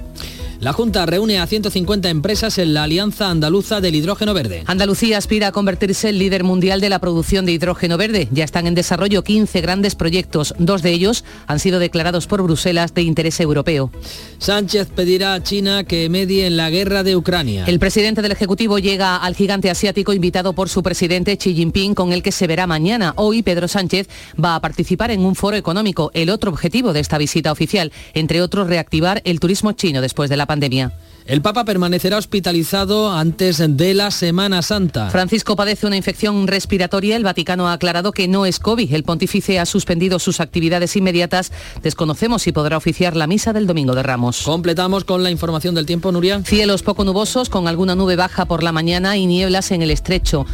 La Junta reúne a 150 empresas en la Alianza Andaluza del Hidrógeno Verde. Andalucía aspira a convertirse en líder mundial de la producción de hidrógeno verde. Ya están en desarrollo 15 grandes proyectos. Dos de ellos han sido declarados por Bruselas de interés europeo. Sánchez pedirá a China que medie en la guerra de Ucrania. El presidente del Ejecutivo llega al gigante asiático invitado por su presidente Xi Jinping, con el que se verá mañana. Hoy Pedro Sánchez va a participar en un foro económico, el otro objetivo de esta visita oficial, entre otros reactivar el turismo chino después de la pandemia. El Papa permanecerá hospitalizado antes de la Semana Santa. Francisco padece una infección respiratoria. El Vaticano ha aclarado que no es COVID. El pontífice ha suspendido sus actividades inmediatas. Desconocemos si podrá oficiar la misa del Domingo de Ramos. Completamos con la información del tiempo, Nuria. Cielos poco nubosos, con alguna nube baja por la mañana y nieblas en el estrecho.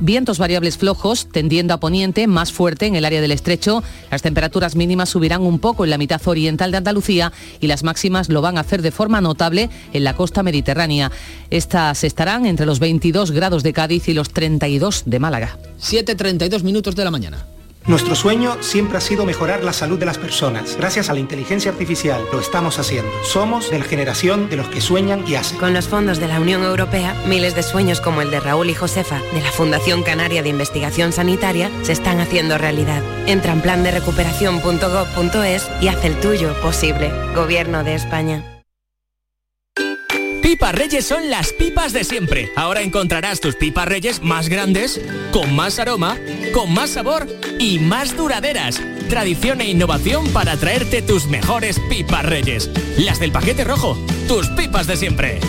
Vientos variables flojos, tendiendo a poniente, más fuerte en el área del estrecho. Las temperaturas mínimas subirán un poco en la mitad oriental de Andalucía y las máximas lo van a hacer de forma notable en la costa mediterránea. Estas estarán entre los 22 grados de Cádiz y los 32 de Málaga. 7.32 minutos de la mañana. Nuestro sueño siempre ha sido mejorar la salud de las personas. Gracias a la inteligencia artificial lo estamos haciendo. Somos de la generación de los que sueñan y hacen. Con los fondos de la Unión Europea, miles de sueños como el de Raúl y Josefa, de la Fundación Canaria de Investigación Sanitaria, se están haciendo realidad. Entra en plan de y haz el tuyo posible. Gobierno de España. Pipas Reyes son las pipas de siempre. Ahora encontrarás tus pipas Reyes más grandes, con más aroma, con más sabor y más duraderas. Tradición e innovación para traerte tus mejores pipas Reyes. Las del paquete rojo, tus pipas de siempre.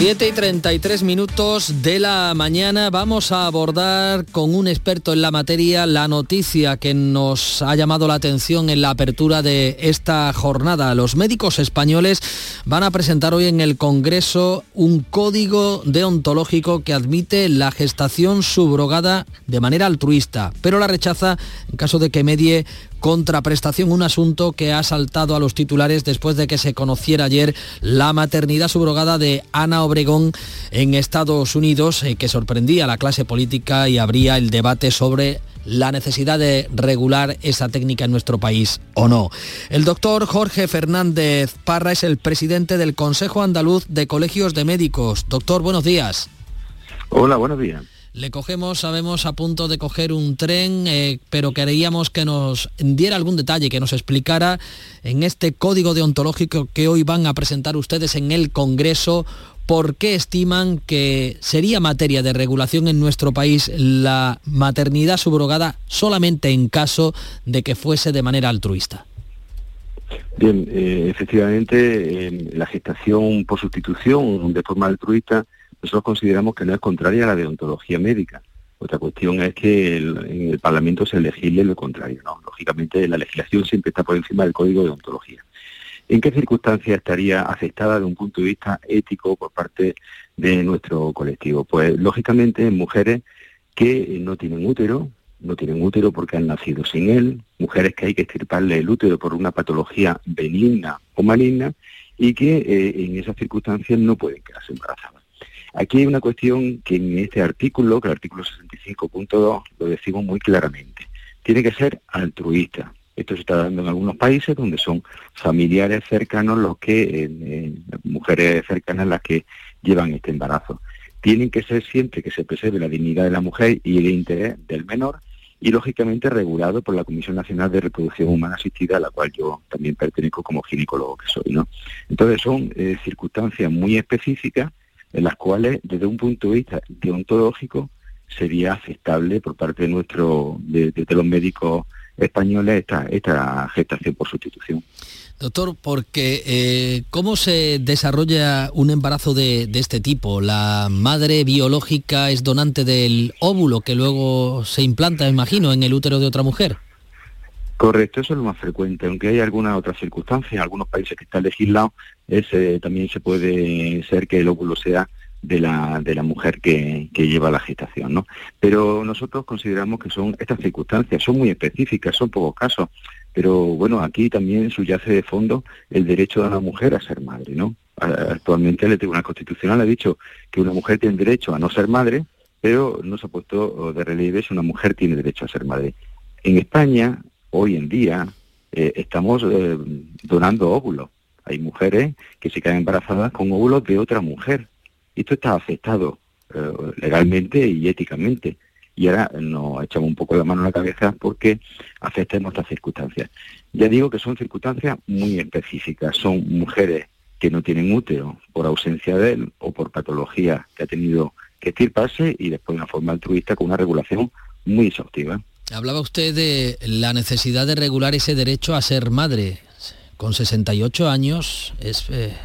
7 y 33 minutos de la mañana vamos a abordar con un experto en la materia la noticia que nos ha llamado la atención en la apertura de esta jornada. Los médicos españoles van a presentar hoy en el Congreso un código deontológico que admite la gestación subrogada de manera altruista, pero la rechaza en caso de que medie contraprestación, un asunto que ha saltado a los titulares después de que se conociera ayer la maternidad subrogada de Ana Obregón en Estados Unidos, eh, que sorprendía a la clase política y abría el debate sobre la necesidad de regular esa técnica en nuestro país o no. El doctor Jorge Fernández Parra es el presidente del Consejo Andaluz de Colegios de Médicos. Doctor, buenos días. Hola, buenos días. Le cogemos, sabemos, a punto de coger un tren, eh, pero queríamos que nos diera algún detalle, que nos explicara en este código deontológico que hoy van a presentar ustedes en el Congreso, por qué estiman que sería materia de regulación en nuestro país la maternidad subrogada solamente en caso de que fuese de manera altruista. Bien, eh, efectivamente, la gestación por sustitución de forma altruista nosotros consideramos que no es contraria a la deontología médica. Otra cuestión es que en el Parlamento se legisle lo contrario. ¿no? Lógicamente la legislación siempre está por encima del código de deontología. ¿En qué circunstancias estaría aceptada de un punto de vista ético por parte de nuestro colectivo? Pues lógicamente en mujeres que no tienen útero, no tienen útero porque han nacido sin él, mujeres que hay que extirparle el útero por una patología benigna o maligna y que eh, en esas circunstancias no pueden quedarse embarazadas. Aquí hay una cuestión que en este artículo, que el artículo 65.2, lo decimos muy claramente. Tiene que ser altruista. Esto se está dando en algunos países donde son familiares cercanos los que, eh, mujeres cercanas las que llevan este embarazo. Tienen que ser siempre que se preserve la dignidad de la mujer y el interés del menor y lógicamente regulado por la Comisión Nacional de Reproducción Humana Asistida, a la cual yo también pertenezco como ginecólogo que soy. ¿no? Entonces son eh, circunstancias muy específicas en las cuales desde un punto de vista deontológico sería aceptable por parte de nuestro de, los médicos españoles esta, esta gestación por sustitución. Doctor, porque eh, ¿cómo se desarrolla un embarazo de, de, este tipo? ¿La madre biológica es donante del óvulo que luego se implanta, imagino, en el útero de otra mujer? Correcto, eso es lo más frecuente, aunque hay algunas otras circunstancias, en algunos países que está legislado, ese, también se puede ser que el óvulo sea de la, de la mujer que, que, lleva la gestación, ¿no? Pero nosotros consideramos que son estas circunstancias, son muy específicas, son pocos casos, pero bueno, aquí también subyace de fondo el derecho de la mujer a ser madre, ¿no? Actualmente el Tribunal Constitucional ha dicho que una mujer tiene derecho a no ser madre, pero no se ha puesto de relieve si una mujer tiene derecho a ser madre. En España hoy en día eh, estamos eh, donando óvulos. Hay mujeres que se quedan embarazadas con óvulos de otra mujer. Esto está aceptado eh, legalmente y éticamente. Y ahora nos echamos un poco la mano a la cabeza porque aceptemos estas circunstancias. Ya digo que son circunstancias muy específicas. Son mujeres que no tienen útero por ausencia de él o por patología que ha tenido que estirparse y después de una forma altruista con una regulación muy exhaustiva. Hablaba usted de la necesidad de regular ese derecho a ser madre. Con 68 años, ¿es eh,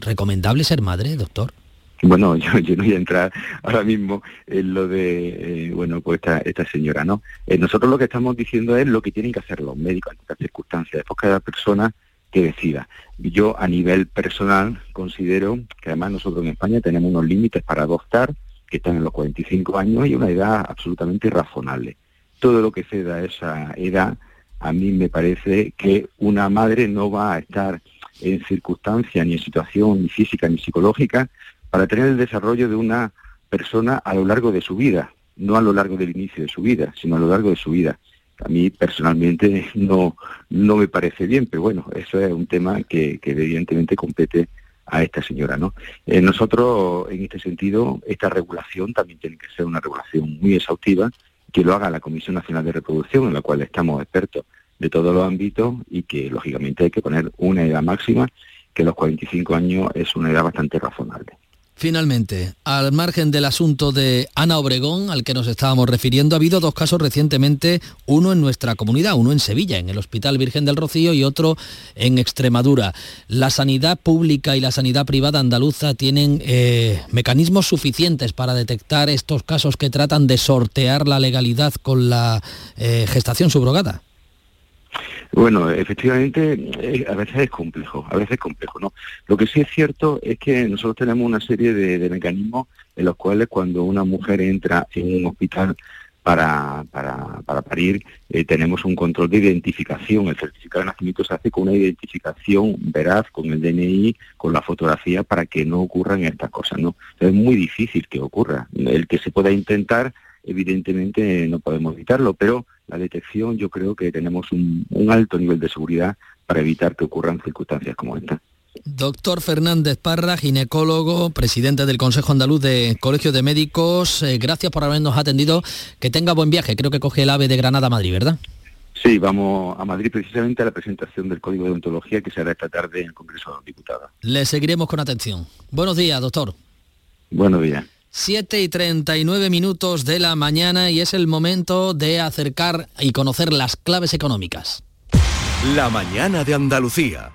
recomendable ser madre, doctor? Bueno, <laughs> yo, no voy a entrar ahora mismo en lo de, eh, bueno, pues esta, señora, ¿no? Eh, nosotros lo que estamos diciendo es lo que tienen que hacer los médicos en estas circunstancias, después cada persona que decida. Yo a nivel personal considero que además nosotros en España tenemos unos límites para adoptar que están en los 45 años y una edad absolutamente razonable todo lo que ceda a esa edad, a mí me parece que una madre no va a estar en circunstancia, ni en situación ni física ni psicológica para tener el desarrollo de una persona a lo largo de su vida, no a lo largo del inicio de su vida, sino a lo largo de su vida. A mí personalmente <laughs> no, no me parece bien, pero bueno, eso es un tema que, evidentemente compete a esta señora, ¿no? Eh, nosotros, en este sentido, esta regulación también tiene que ser una regulación muy exhaustiva que lo haga la Comisión Nacional de Reproducción, en la cual estamos expertos de todos los ámbitos y que lógicamente hay que poner una edad máxima, que los 45 años es una edad bastante razonable. Finalmente, al margen del asunto de Ana Obregón, al que nos estábamos refiriendo, ha habido dos casos recientemente, uno en nuestra comunidad, uno en Sevilla, en el Hospital Virgen del Rocío, y otro en Extremadura. La sanidad pública y la sanidad privada andaluza tienen eh, mecanismos suficientes para detectar estos casos que tratan de sortear la legalidad con la eh, gestación subrogada. Bueno, efectivamente, a veces es complejo, a veces es complejo, ¿no? Lo que sí es cierto es que nosotros tenemos una serie de, mecanismos en los cuales cuando una mujer entra en un hospital para, para, para parir, eh, tenemos un control de identificación. El certificado de nacimiento se hace con una identificación veraz, con el DNI, con la fotografía, para que no ocurran estas cosas, ¿no? Es muy difícil que ocurra. El que se pueda intentar, evidentemente no podemos evitarlo, pero la detección yo creo que tenemos un, alto nivel de seguridad para evitar que ocurran circunstancias como esta. Doctor Fernández Parra, ginecólogo, presidente del Consejo Andaluz de Colegios de Médicos, eh, gracias por habernos atendido. Que tenga buen viaje. Creo que coge el AVE de Granada a Madrid, ¿verdad? Sí, vamos a Madrid precisamente a la presentación del Código de Ontología que se hará esta tarde en el Congreso de los Diputados. Le seguiremos con atención. Buenos días, doctor. Buenos días. 7 y 39 minutos de la mañana y es el momento de acercar y conocer las claves económicas. La mañana de Andalucía.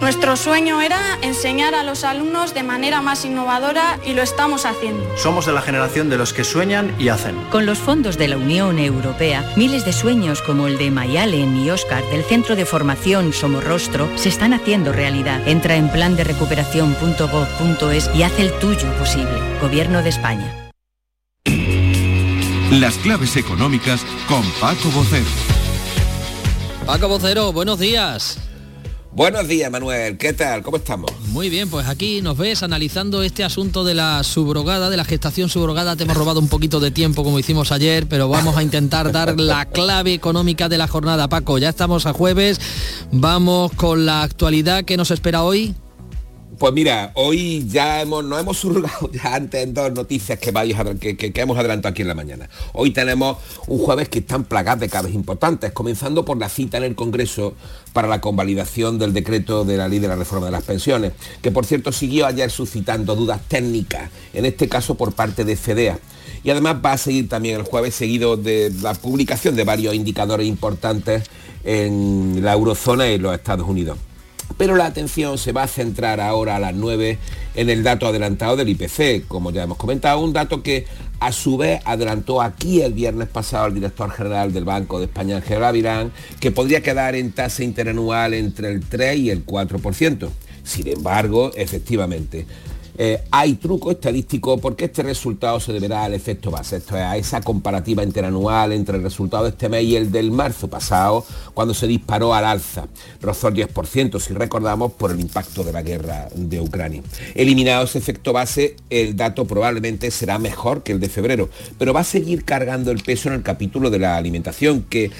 Nuestro sueño era enseñar a los alumnos de manera más innovadora y lo estamos haciendo. Somos de la generación de los que sueñan y hacen. Con los fondos de la Unión Europea, miles de sueños como el de Mayalen y Oscar del Centro de Formación Somorrostro se están haciendo realidad. Entra en plan de recuperación.gov.es y haz el tuyo posible. Gobierno de España. Las claves económicas con Paco Bocero. Paco Vocero, buenos días. Buenos días, Manuel. ¿Qué tal? ¿Cómo estamos? Muy bien, pues aquí nos ves analizando este asunto de la subrogada, de la gestación subrogada. Te hemos robado un poquito de tiempo como hicimos ayer, pero vamos a intentar dar la clave económica de la jornada. Paco, ya estamos a jueves. Vamos con la actualidad que nos espera hoy. Pues mira, hoy ya hemos, nos hemos surgado ya antes en dos noticias que, hemos adelantado aquí en la mañana. Hoy tenemos un jueves que están plagados de claves importantes, comenzando por la cita en el Congreso para la convalidación del decreto de la ley de la reforma de las pensiones, que por cierto siguió ayer suscitando dudas técnicas, en este caso por parte de FEDEA. Y además va a seguir también el jueves seguido de la publicación de varios indicadores importantes en la eurozona y los Estados Unidos. Pero la atención se va a centrar ahora a las 9 en el dato adelantado del IPC, como ya hemos comentado, un dato que a su vez adelantó aquí el viernes pasado el director general del Banco de España, Ángel Avirán, que podría quedar en tasa interanual entre el 3 y el 4%. Sin embargo, efectivamente, eh, hay truco estadístico porque este resultado se deberá al efecto base, esto es a esa comparativa interanual entre el resultado de este mes y el del marzo pasado, cuando se disparó al alza, rozó el 10%, si recordamos, por el impacto de la guerra de Ucrania. Eliminado ese efecto base, el dato probablemente será mejor que el de febrero, pero va a seguir cargando el peso en el capítulo de la alimentación, que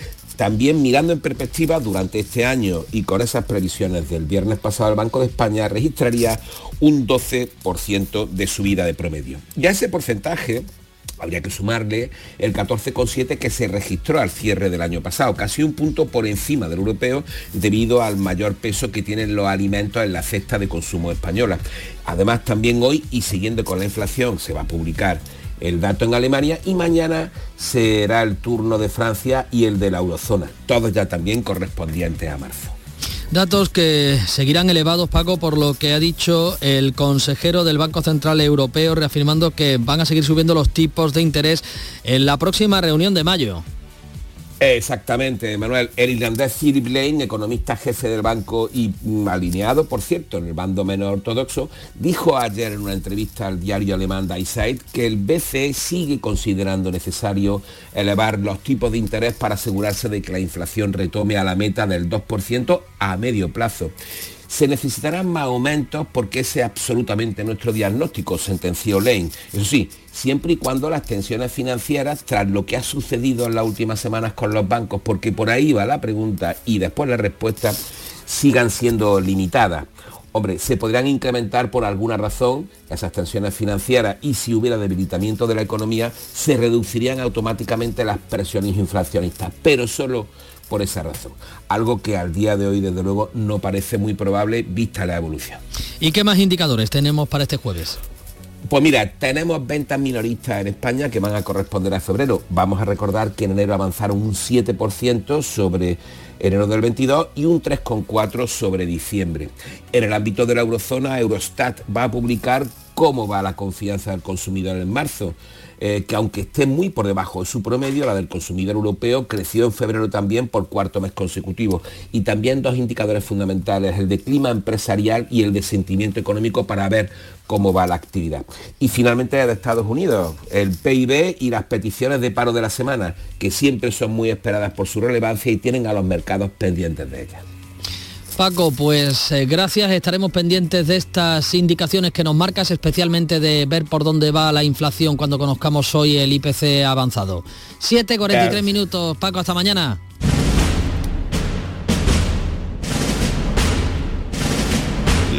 también mirando en perspectiva durante este año y con esas previsiones del viernes pasado el Banco de España registraría un 12% de subida de promedio. Ya ese porcentaje habría que sumarle el 14,7 que se registró al cierre del año pasado, casi un punto por encima del europeo debido al mayor peso que tienen los alimentos en la cesta de consumo española. Además también hoy y siguiendo con la inflación se va a publicar el dato en Alemania y mañana será el turno de Francia y el de la eurozona, todos ya también correspondientes a marzo. Datos que seguirán elevados, Paco, por lo que ha dicho el consejero del Banco Central Europeo, reafirmando que van a seguir subiendo los tipos de interés en la próxima reunión de mayo. Exactamente, Manuel. El irlandés Philip Lane, economista jefe del banco y mm, alineado, por cierto, en el bando menos ortodoxo, dijo ayer en una entrevista al diario alemán Die Zeit que el BCE sigue considerando necesario elevar los tipos de interés para asegurarse de que la inflación retome a la meta del 2% a medio plazo. Se necesitarán más aumentos porque ese es absolutamente nuestro diagnóstico, sentenció Lane. Eso sí, siempre y cuando las tensiones financieras, tras lo que ha sucedido en las últimas semanas con los bancos, porque por ahí va la pregunta y después la respuesta, sigan siendo limitadas. Hombre, se podrían incrementar por alguna razón esas tensiones financieras y si hubiera debilitamiento de la economía, se reducirían automáticamente las presiones inflacionistas, pero solo por esa razón. Algo que al día de hoy, desde luego, no parece muy probable vista la evolución. ¿Y qué más indicadores tenemos para este jueves? Pues mira, tenemos ventas minoristas en España que van a corresponder a febrero. Vamos a recordar que en enero avanzaron un 7% sobre enero del 22 y un 3,4 sobre diciembre. En el ámbito de la eurozona, Eurostat va a publicar cómo va la confianza del consumidor en marzo, eh, que aunque esté muy por debajo de su promedio, la del consumidor europeo creció en febrero también por cuarto mes consecutivo. Y también dos indicadores fundamentales, el de clima empresarial y el de sentimiento económico para ver cómo va la actividad. Y finalmente de Estados Unidos, el PIB y las peticiones de paro de la semana, que siempre son muy esperadas por su relevancia y tienen a los mercados pendientes de ellas. Paco, pues eh, gracias, estaremos pendientes de estas indicaciones que nos marcas, especialmente de ver por dónde va la inflación cuando conozcamos hoy el IPC avanzado. 7.43 Claro. minutos, Paco, hasta mañana.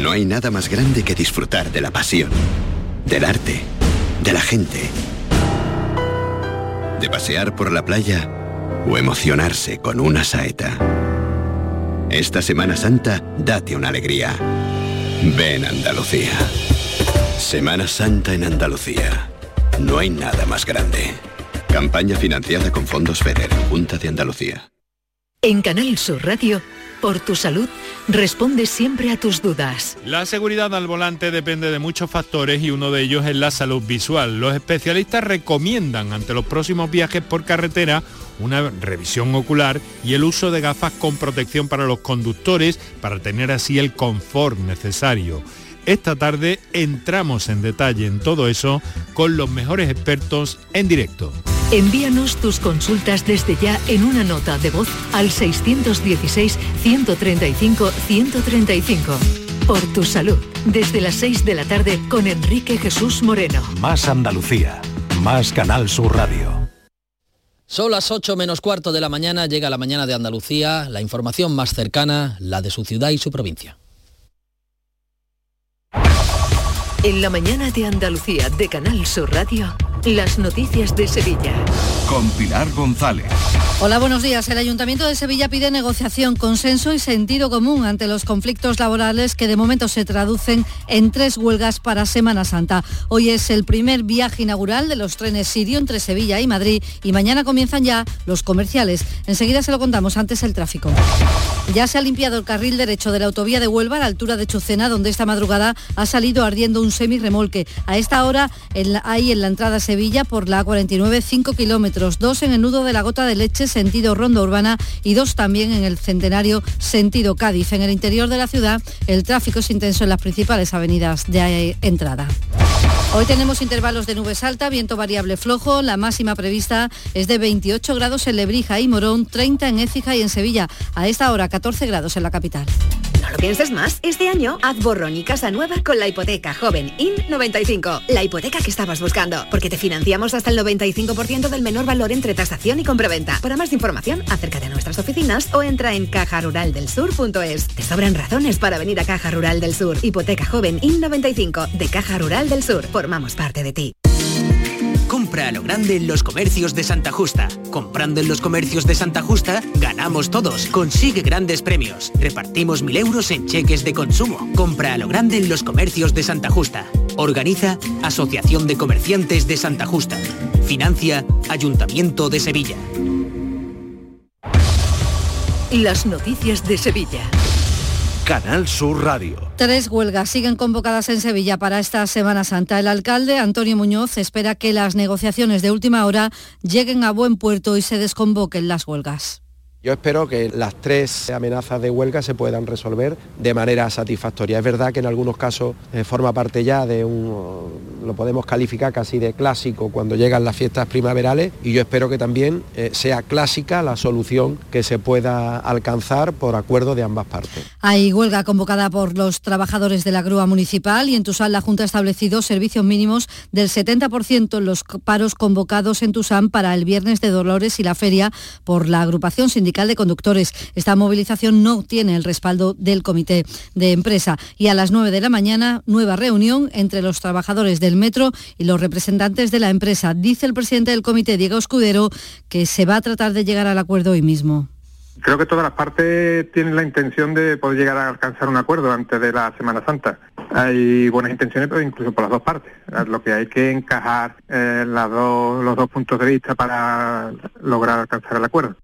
No hay nada más grande que disfrutar de la pasión, del arte, de la gente, de pasear por la playa o emocionarse con una saeta. Esta Semana Santa, date una alegría. Ven Andalucía. Semana Santa en Andalucía. No hay nada más grande. Campaña financiada con fondos FEDER, Junta de Andalucía. En Canal Sur Radio, por tu salud, responde siempre a tus dudas. La seguridad al volante depende de muchos factores y uno de ellos es la salud visual. Los especialistas recomiendan ante los próximos viajes por carretera una revisión ocular y el uso de gafas con protección para los conductores para tener así el confort necesario. Esta tarde entramos en detalle en todo eso con los mejores expertos en directo. Envíanos tus consultas desde ya en una nota de voz al 616-135-135. Por tu salud, desde las 6 de la tarde con Enrique Jesús Moreno. Más Andalucía, más Canal Sur Radio. Son las 8 menos cuarto de la mañana, llega la mañana de Andalucía, la información más cercana, la de su ciudad y su provincia. En la mañana de Andalucía de Canal Sur Radio, las noticias de Sevilla. Con Pilar González. Hola, buenos días. El Ayuntamiento de Sevilla pide negociación, consenso y sentido común ante los conflictos laborales que de momento se traducen en tres huelgas para Semana Santa. Hoy es el primer viaje inaugural de los trenes Sirio entre Sevilla y Madrid y mañana comienzan ya los comerciales. Enseguida se lo contamos antes el tráfico. Ya se ha limpiado el carril derecho de la autovía de Huelva a la altura de Chucena, donde esta madrugada ha salido ardiendo un semirremolque. A esta hora hay en la entrada Sevilla por la A49 5 kilómetros, dos en el nudo de la gota de leche sentido Ronda Urbana y dos también en el Centenario sentido Cádiz. En el interior de la ciudad el tráfico es intenso en las principales avenidas de entrada. Hoy tenemos intervalos de nubes alta, viento variable flojo, la máxima prevista es de 28 grados en Lebrija y Morón, 30 en Écija y en Sevilla. A esta hora 14 grados en la capital. No lo pienses más, este año haz borrón y casa nueva con la hipoteca joven IN95, la hipoteca que estabas buscando, porque te financiamos hasta el 95% del menor valor entre tasación y compraventa. Para más información, acércate a nuestras oficinas o entra en cajaruraldelsur.es. Te sobran razones para venir a Caja Rural del Sur. Hipoteca joven IN95 de Caja Rural del Sur. Formamos parte de ti. Compra a lo grande en los comercios de Santa Justa. Comprando en los comercios de Santa Justa, ganamos todos. Consigue grandes premios. Repartimos mil euros en cheques de consumo. Compra a lo grande en los comercios de Santa Justa. Organiza Asociación de Comerciantes de Santa Justa. Financia Ayuntamiento de Sevilla. Las noticias de Sevilla. Canal Sur Radio. Tres huelgas siguen convocadas en Sevilla para esta Semana Santa. El alcalde, Antonio Muñoz, espera que las negociaciones de última hora lleguen a buen puerto y se desconvoquen las huelgas. Yo espero que las tres amenazas de huelga se puedan resolver de manera satisfactoria. Es verdad que en algunos casos eh, forma parte ya de un, lo podemos calificar casi de clásico cuando llegan las fiestas primaverales y yo espero que también eh, sea clásica la solución que se pueda alcanzar por acuerdo de ambas partes. Hay huelga convocada por los trabajadores de la grúa municipal y en Tusán la Junta ha establecido servicios mínimos del 70% en los paros convocados en Tusán para el viernes de Dolores y la feria por la agrupación sindical de Conductores. Esta movilización no tiene el respaldo del comité de empresa. Y a las 9 de la mañana, nueva reunión entre los trabajadores del metro y los representantes de la empresa. Dice el presidente del comité, Diego Escudero, que se va a tratar de llegar al acuerdo hoy mismo. Creo que todas las partes tienen la intención de poder llegar a alcanzar un acuerdo antes de la Semana Santa. Hay buenas intenciones, pero incluso por las dos partes. Lo que hay que encajar eh, los dos puntos de vista para lograr alcanzar el acuerdo.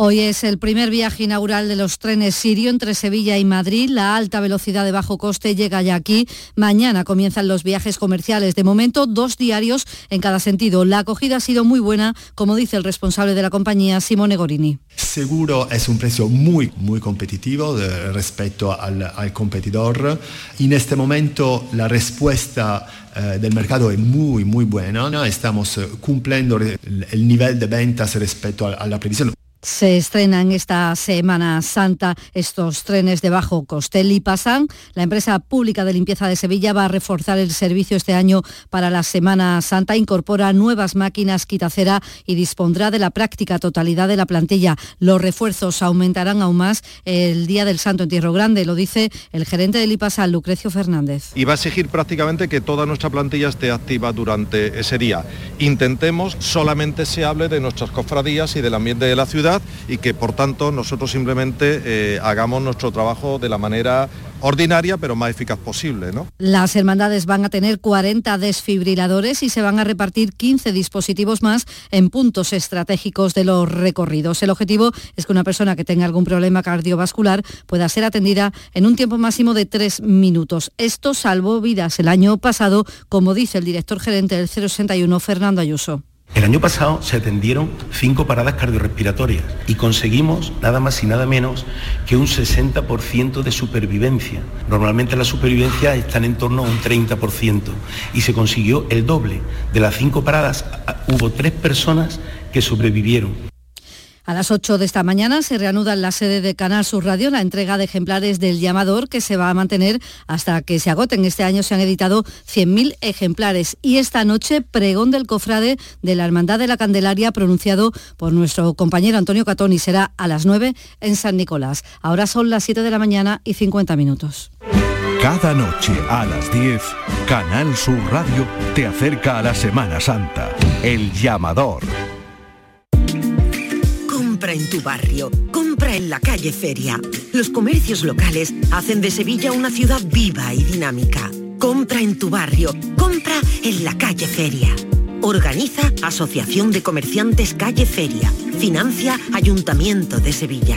Hoy es el primer viaje inaugural de los trenes Sirio entre Sevilla y Madrid. La alta velocidad de bajo coste llega ya aquí. Mañana comienzan los viajes comerciales. De momento, dos diarios en cada sentido. La acogida ha sido muy buena, como dice el responsable de la compañía, Simone Gorini. Seguro es un precio muy, muy competitivo respecto al, al, competidor. En este momento la respuesta eh, del mercado es muy, muy buena. Estamos cumpliendo el, el nivel de ventas respecto a la previsión. Se estrenan esta Semana Santa estos trenes de bajo coste. Lipasan, la empresa pública de limpieza de Sevilla, va a reforzar el servicio este año para la Semana Santa. Incorpora nuevas máquinas quitacera y dispondrá de la práctica totalidad de la plantilla. Los refuerzos aumentarán aún más el día del Santo Entierro Grande, lo dice el gerente de Lipasan, Lucrecio Fernández. Y va a exigir prácticamente que toda nuestra plantilla esté activa durante ese día. Intentemos solamente se hable de nuestras cofradías y del ambiente de la ciudad y que por tanto nosotros simplemente eh, hagamos nuestro trabajo de la manera ordinaria pero más eficaz posible. Las hermandades van a tener 40 desfibriladores y se van a repartir 15 dispositivos más en puntos estratégicos de los recorridos. El objetivo es que una persona que tenga algún problema cardiovascular pueda ser atendida en un tiempo máximo de tres minutos. Esto salvó vidas el año pasado, como dice el director gerente del 061, Fernando Ayuso. El año pasado se atendieron cinco paradas cardiorrespiratorias y conseguimos nada más y nada menos que un 60% de supervivencia. Normalmente las supervivencias están en torno a un 30% y se consiguió el doble. De las cinco paradas hubo tres personas que sobrevivieron. A las 8 de esta mañana se reanuda en la sede de Canal Sur Radio la entrega de ejemplares del llamador que se va a mantener hasta que se agoten. Este año se han editado 100.000 ejemplares y esta noche pregón del cofrade de la Hermandad de la Candelaria pronunciado por nuestro compañero Antonio Catoni será a las 9 en San Nicolás. Ahora son las 7 de la mañana y 50 minutos. Cada noche a las 10, Canal Sur Radio te acerca a la Semana Santa. El llamador Compra en tu barrio, compra en la calle Feria. Los comercios locales hacen de Sevilla una ciudad viva y dinámica. Compra en tu barrio, compra en la calle Feria. Organiza Asociación de Comerciantes Calle Feria. Financia Ayuntamiento de Sevilla.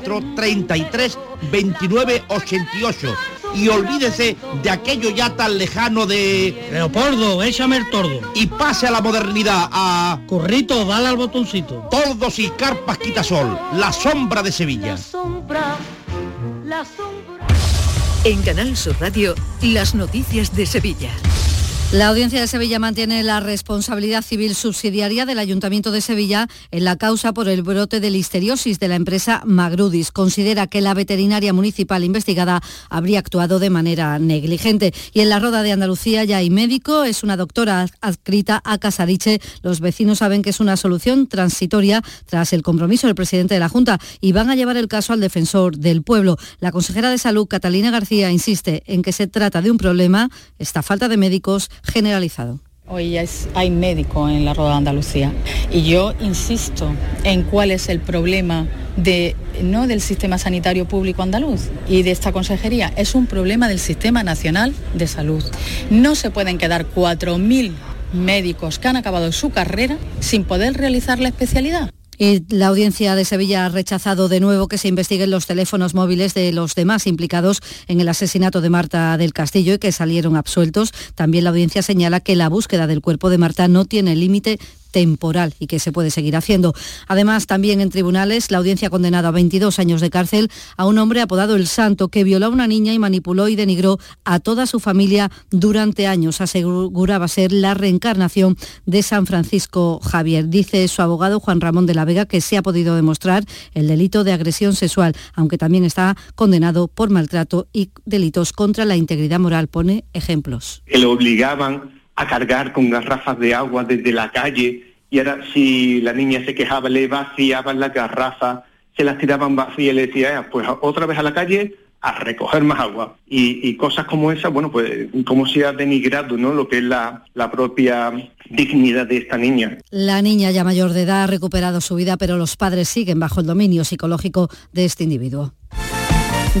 33 29 88 y olvídese de aquello ya tan lejano de... Leopoldo, échame el tordo. Y pase a la modernidad, a... Corrito, dale al botoncito. Tordos y carpas quitasol, la sombra de Sevilla. La sombra, la sombra. En Canal Sur Radio, las noticias de Sevilla. La Audiencia de Sevilla mantiene la responsabilidad civil subsidiaria del Ayuntamiento de Sevilla en la causa por el brote de listeriosis de la empresa Magrudis. Considera que la veterinaria municipal investigada habría actuado de manera negligente. Y en la Roda de Andalucía ya hay médico, es una doctora adscrita a Casariche. Los vecinos saben que es una solución transitoria tras el compromiso del presidente de la Junta y van a llevar el caso al defensor del pueblo. La consejera de Salud, Catalina García, insiste en que se trata de un problema, esta falta de médicos generalizado. Hoy es, hay médico en la Roda de Andalucía y yo insisto en cuál es el problema de, no del sistema sanitario público andaluz y de esta consejería, es un problema del sistema nacional de salud. No se pueden quedar 4.000 médicos que han acabado su carrera sin poder realizar la especialidad. Y la audiencia de Sevilla ha rechazado de nuevo que se investiguen los teléfonos móviles de los demás implicados en el asesinato de Marta del Castillo y que salieron absueltos. También la audiencia señala que la búsqueda del cuerpo de Marta no tiene límite temporal y que se puede seguir haciendo. Además, también en tribunales, la audiencia ha condenado a 22 años de cárcel a un hombre apodado El Santo que violó a una niña y manipuló y denigró a toda su familia durante años. Aseguraba ser la reencarnación de San Francisco Javier. Dice su abogado Juan Ramón de la Vega que se ha podido demostrar el delito de agresión sexual, aunque también está condenado por maltrato y delitos contra la integridad moral. Pone ejemplos. Que le obligaban a cargar con garrafas de agua desde la calle y ahora si la niña se quejaba le vaciaban las garrafas, se las tiraban vacías y le decía, pues otra vez a la calle a recoger más agua. Y, cosas como esas, bueno, pues como se ha denigrado ¿no? lo que es la, la propia dignidad de esta niña. La niña ya mayor de edad ha recuperado su vida, pero los padres siguen bajo el dominio psicológico de este individuo.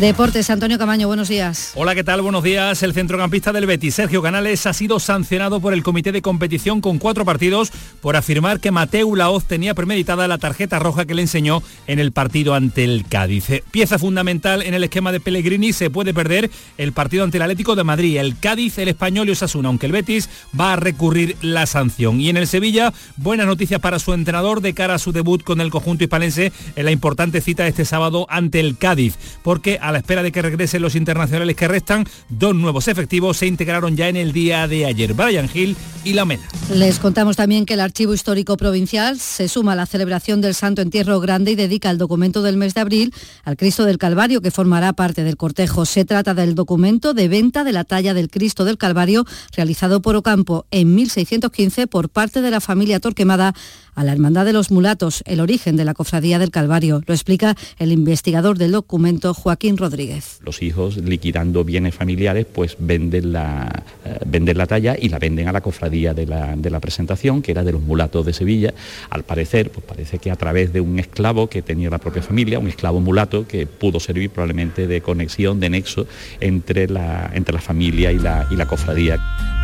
Deportes, Antonio Camaño, buenos días. Hola, ¿qué tal? Buenos días. El centrocampista del Betis, Sergio Canales, ha sido sancionado por el comité de competición con cuatro partidos por afirmar que Mateu Laoz tenía premeditada la tarjeta roja que le enseñó en el partido ante el Cádiz. Pieza fundamental en el esquema de Pellegrini, se puede perder el partido ante el Atlético de Madrid, el Cádiz, el Español y Osasuna, aunque el Betis va a recurrir la sanción. Y en el Sevilla, buenas noticias para su entrenador de cara a su debut con el conjunto hispalense en la importante cita este sábado ante el Cádiz, porque a la espera de que regresen los internacionales que restan, dos nuevos efectivos se integraron ya en el día de ayer, Brian Hill y La Mena. Les contamos también que el Archivo Histórico Provincial se suma a la celebración del Santo Entierro Grande y dedica el documento del mes de abril al Cristo del Calvario, que formará parte del cortejo. Se trata del documento de venta de la talla del Cristo del Calvario realizado por Ocampo en 1615 por parte de la familia Torquemada a la Hermandad de los Mulatos, el origen de la Cofradía del Calvario. Lo explica el investigador del documento Joaquín Rodríguez. Los hijos liquidando bienes familiares pues venden la, eh, venden la talla y la venden a la Cofradía de la, de la presentación, que era de los Mulatos de Sevilla. Al parecer, pues parece que a través de un esclavo que tenía la propia familia, un esclavo mulato que pudo servir probablemente de conexión, de nexo entre la, entre la familia y la, y la cofradía.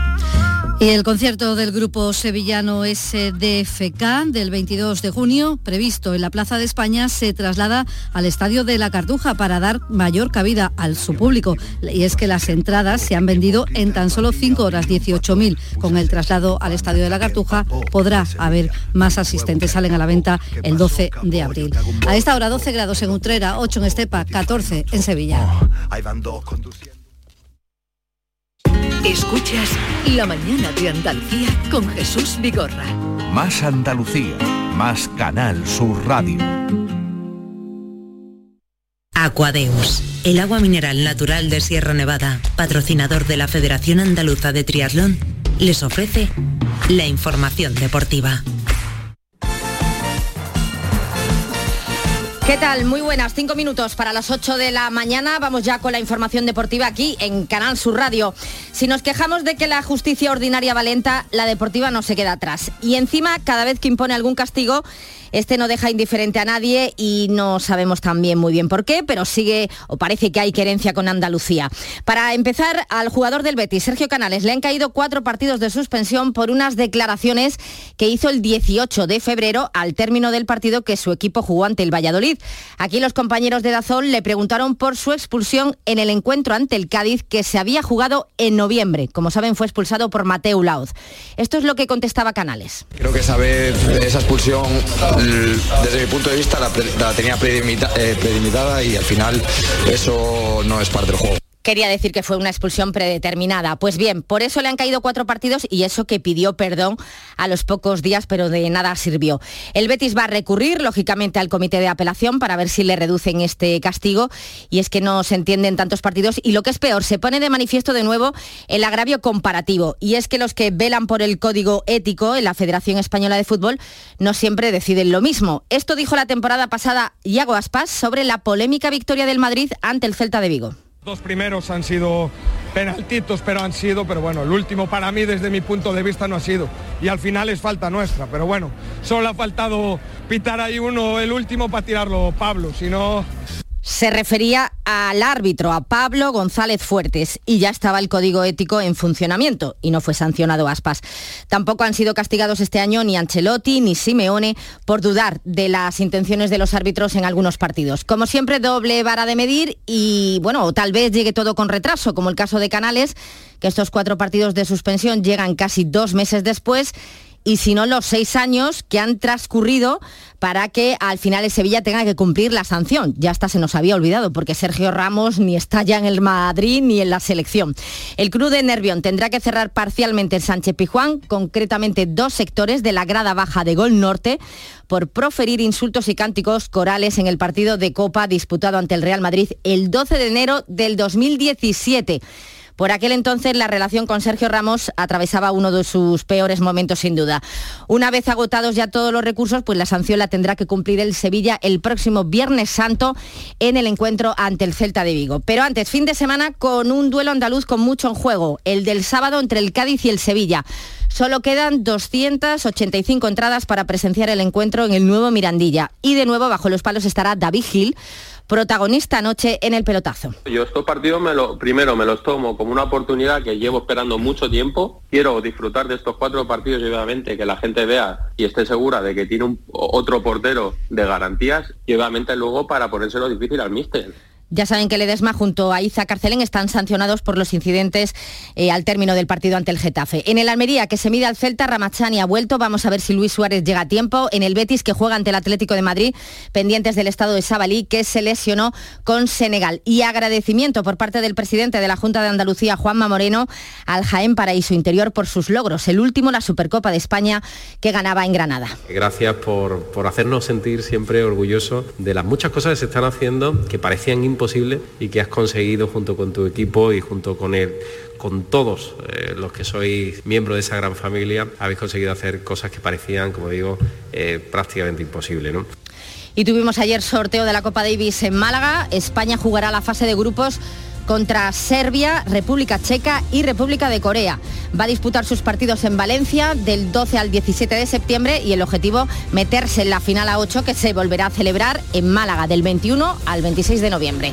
Y el concierto del grupo sevillano SDFK del 22 de junio, previsto en la Plaza de España, se traslada al Estadio de la Cartuja para dar mayor cabida al su público. Y es que las entradas se han vendido en tan solo 5 horas, 18.000. Con el traslado al Estadio de la Cartuja podrá haber más asistentes. Salen a la venta el 12 de abril. A esta hora 12 grados en Utrera, 8 en Estepa, 14 en Sevilla. Escuchas La mañana de Andalucía con Jesús Vigorra. Más Andalucía, más Canal Sur Radio. Aquadeus, el agua mineral natural de Sierra Nevada, patrocinador de la Federación Andaluza de Triatlón, les ofrece la información deportiva. ¿Qué tal? Muy buenas, cinco minutos para las 8 de la mañana. Vamos ya con la información deportiva aquí en Canal Sur Radio. Si nos quejamos de que la justicia ordinaria valenta, la deportiva no se queda atrás. Y encima, cada vez que impone algún castigo, este no deja indiferente a nadie y no sabemos también muy bien por qué, pero sigue o parece que hay querencia con Andalucía. Para empezar, al jugador del Betis, Sergio Canales, le han caído cuatro partidos de suspensión por unas declaraciones que hizo el 18 de febrero al término del partido que su equipo jugó ante el Valladolid. Aquí los compañeros de Dazón le preguntaron por su expulsión en el encuentro ante el Cádiz que se había jugado en noviembre. Como saben, fue expulsado por Mateo Laoz. Esto es lo que contestaba Canales. Creo que esa vez esa expulsión desde mi punto de vista la, tenía eh, predimitada y al final eso no es parte del juego quería decir que fue una expulsión predeterminada. Pues bien, por eso le han caído cuatro partidos y eso que pidió perdón a los pocos días, pero de nada sirvió. El Betis va a recurrir, lógicamente, al comité de apelación para ver si le reducen este castigo y es que no se entienden tantos partidos y lo que es peor, se pone de manifiesto de nuevo el agravio comparativo y es que los que velan por el código ético en la Federación Española de Fútbol no siempre deciden lo mismo. Esto dijo la temporada pasada Iago Aspas sobre la polémica victoria del Madrid ante el Celta de Vigo. Dos primeros han sido penaltitos, pero han sido, pero bueno, el último para mí desde mi punto de vista no ha sido. Y al final es falta nuestra, pero bueno, solo ha faltado pitar ahí uno, el último para tirarlo Pablo, si no se refería al árbitro, a Pablo González Fuertes, y ya estaba el código ético en funcionamiento y no fue sancionado Aspas. Tampoco han sido castigados este año ni Ancelotti ni Simeone por dudar de las intenciones de los árbitros en algunos partidos. Como siempre, doble vara de medir y bueno, tal vez llegue todo con retraso, como el caso de Canales, que estos cuatro partidos de suspensión llegan casi dos meses después y si no los seis años que han transcurrido para que al final el Sevilla tenga que cumplir la sanción. Ya hasta se nos había olvidado porque Sergio Ramos ni está ya en el Madrid ni en la selección. El club de Nervión tendrá que cerrar parcialmente el Sánchez Pijuán, concretamente dos sectores de la grada baja de Gol Norte, por proferir insultos y cánticos corales en el partido de Copa disputado ante el Real Madrid el 12 de enero del 2017. Por aquel entonces la relación con Sergio Ramos atravesaba uno de sus peores momentos sin duda. Una vez agotados ya todos los recursos, pues la sanción la tendrá que cumplir el Sevilla el próximo Viernes Santo en el encuentro ante el Celta de Vigo. Pero antes, fin de semana con un duelo andaluz con mucho en juego, el del sábado entre el Cádiz y el Sevilla. Solo quedan 285 entradas para presenciar el encuentro en el nuevo Mirandilla. Y de nuevo bajo los palos estará David Gil protagonista anoche en el pelotazo. Yo estos partidos me lo, primero me los tomo como una oportunidad que llevo esperando mucho tiempo. Quiero disfrutar de estos cuatro partidos y obviamente que la gente vea y esté segura de que tiene un, otro portero de garantías y obviamente luego para ponérselo difícil al míster. Ya saben que Ledesma junto a Iza Carcelén están sancionados por los incidentes eh, al término del partido ante el Getafe. En el Almería, que se mide al Celta, Ramachani ha vuelto. Vamos a ver si Luis Suárez llega a tiempo. En el Betis, que juega ante el Atlético de Madrid, pendientes del estado de Sabalí, que se lesionó con Senegal. Y agradecimiento por parte del presidente de la Junta de Andalucía, Juanma Moreno, al Jaén Paraíso Interior por sus logros. El último, la Supercopa de España, que ganaba en Granada. Gracias por, por hacernos sentir siempre orgullosos de las muchas cosas que se están haciendo que parecían imposibles posible y que has conseguido junto con tu equipo y junto con él, con todos eh, los que sois miembros de esa gran familia, habéis conseguido hacer cosas que parecían, como digo, eh, prácticamente imposibles. ¿no? Y tuvimos ayer sorteo de la Copa Davis en Málaga. España jugará la fase de grupos contra Serbia, República Checa y República de Corea. Va a disputar sus partidos en Valencia del 12 al 17 de septiembre y el objetivo meterse en la final a 8 que se volverá a celebrar en Málaga del 21 al 26 de noviembre.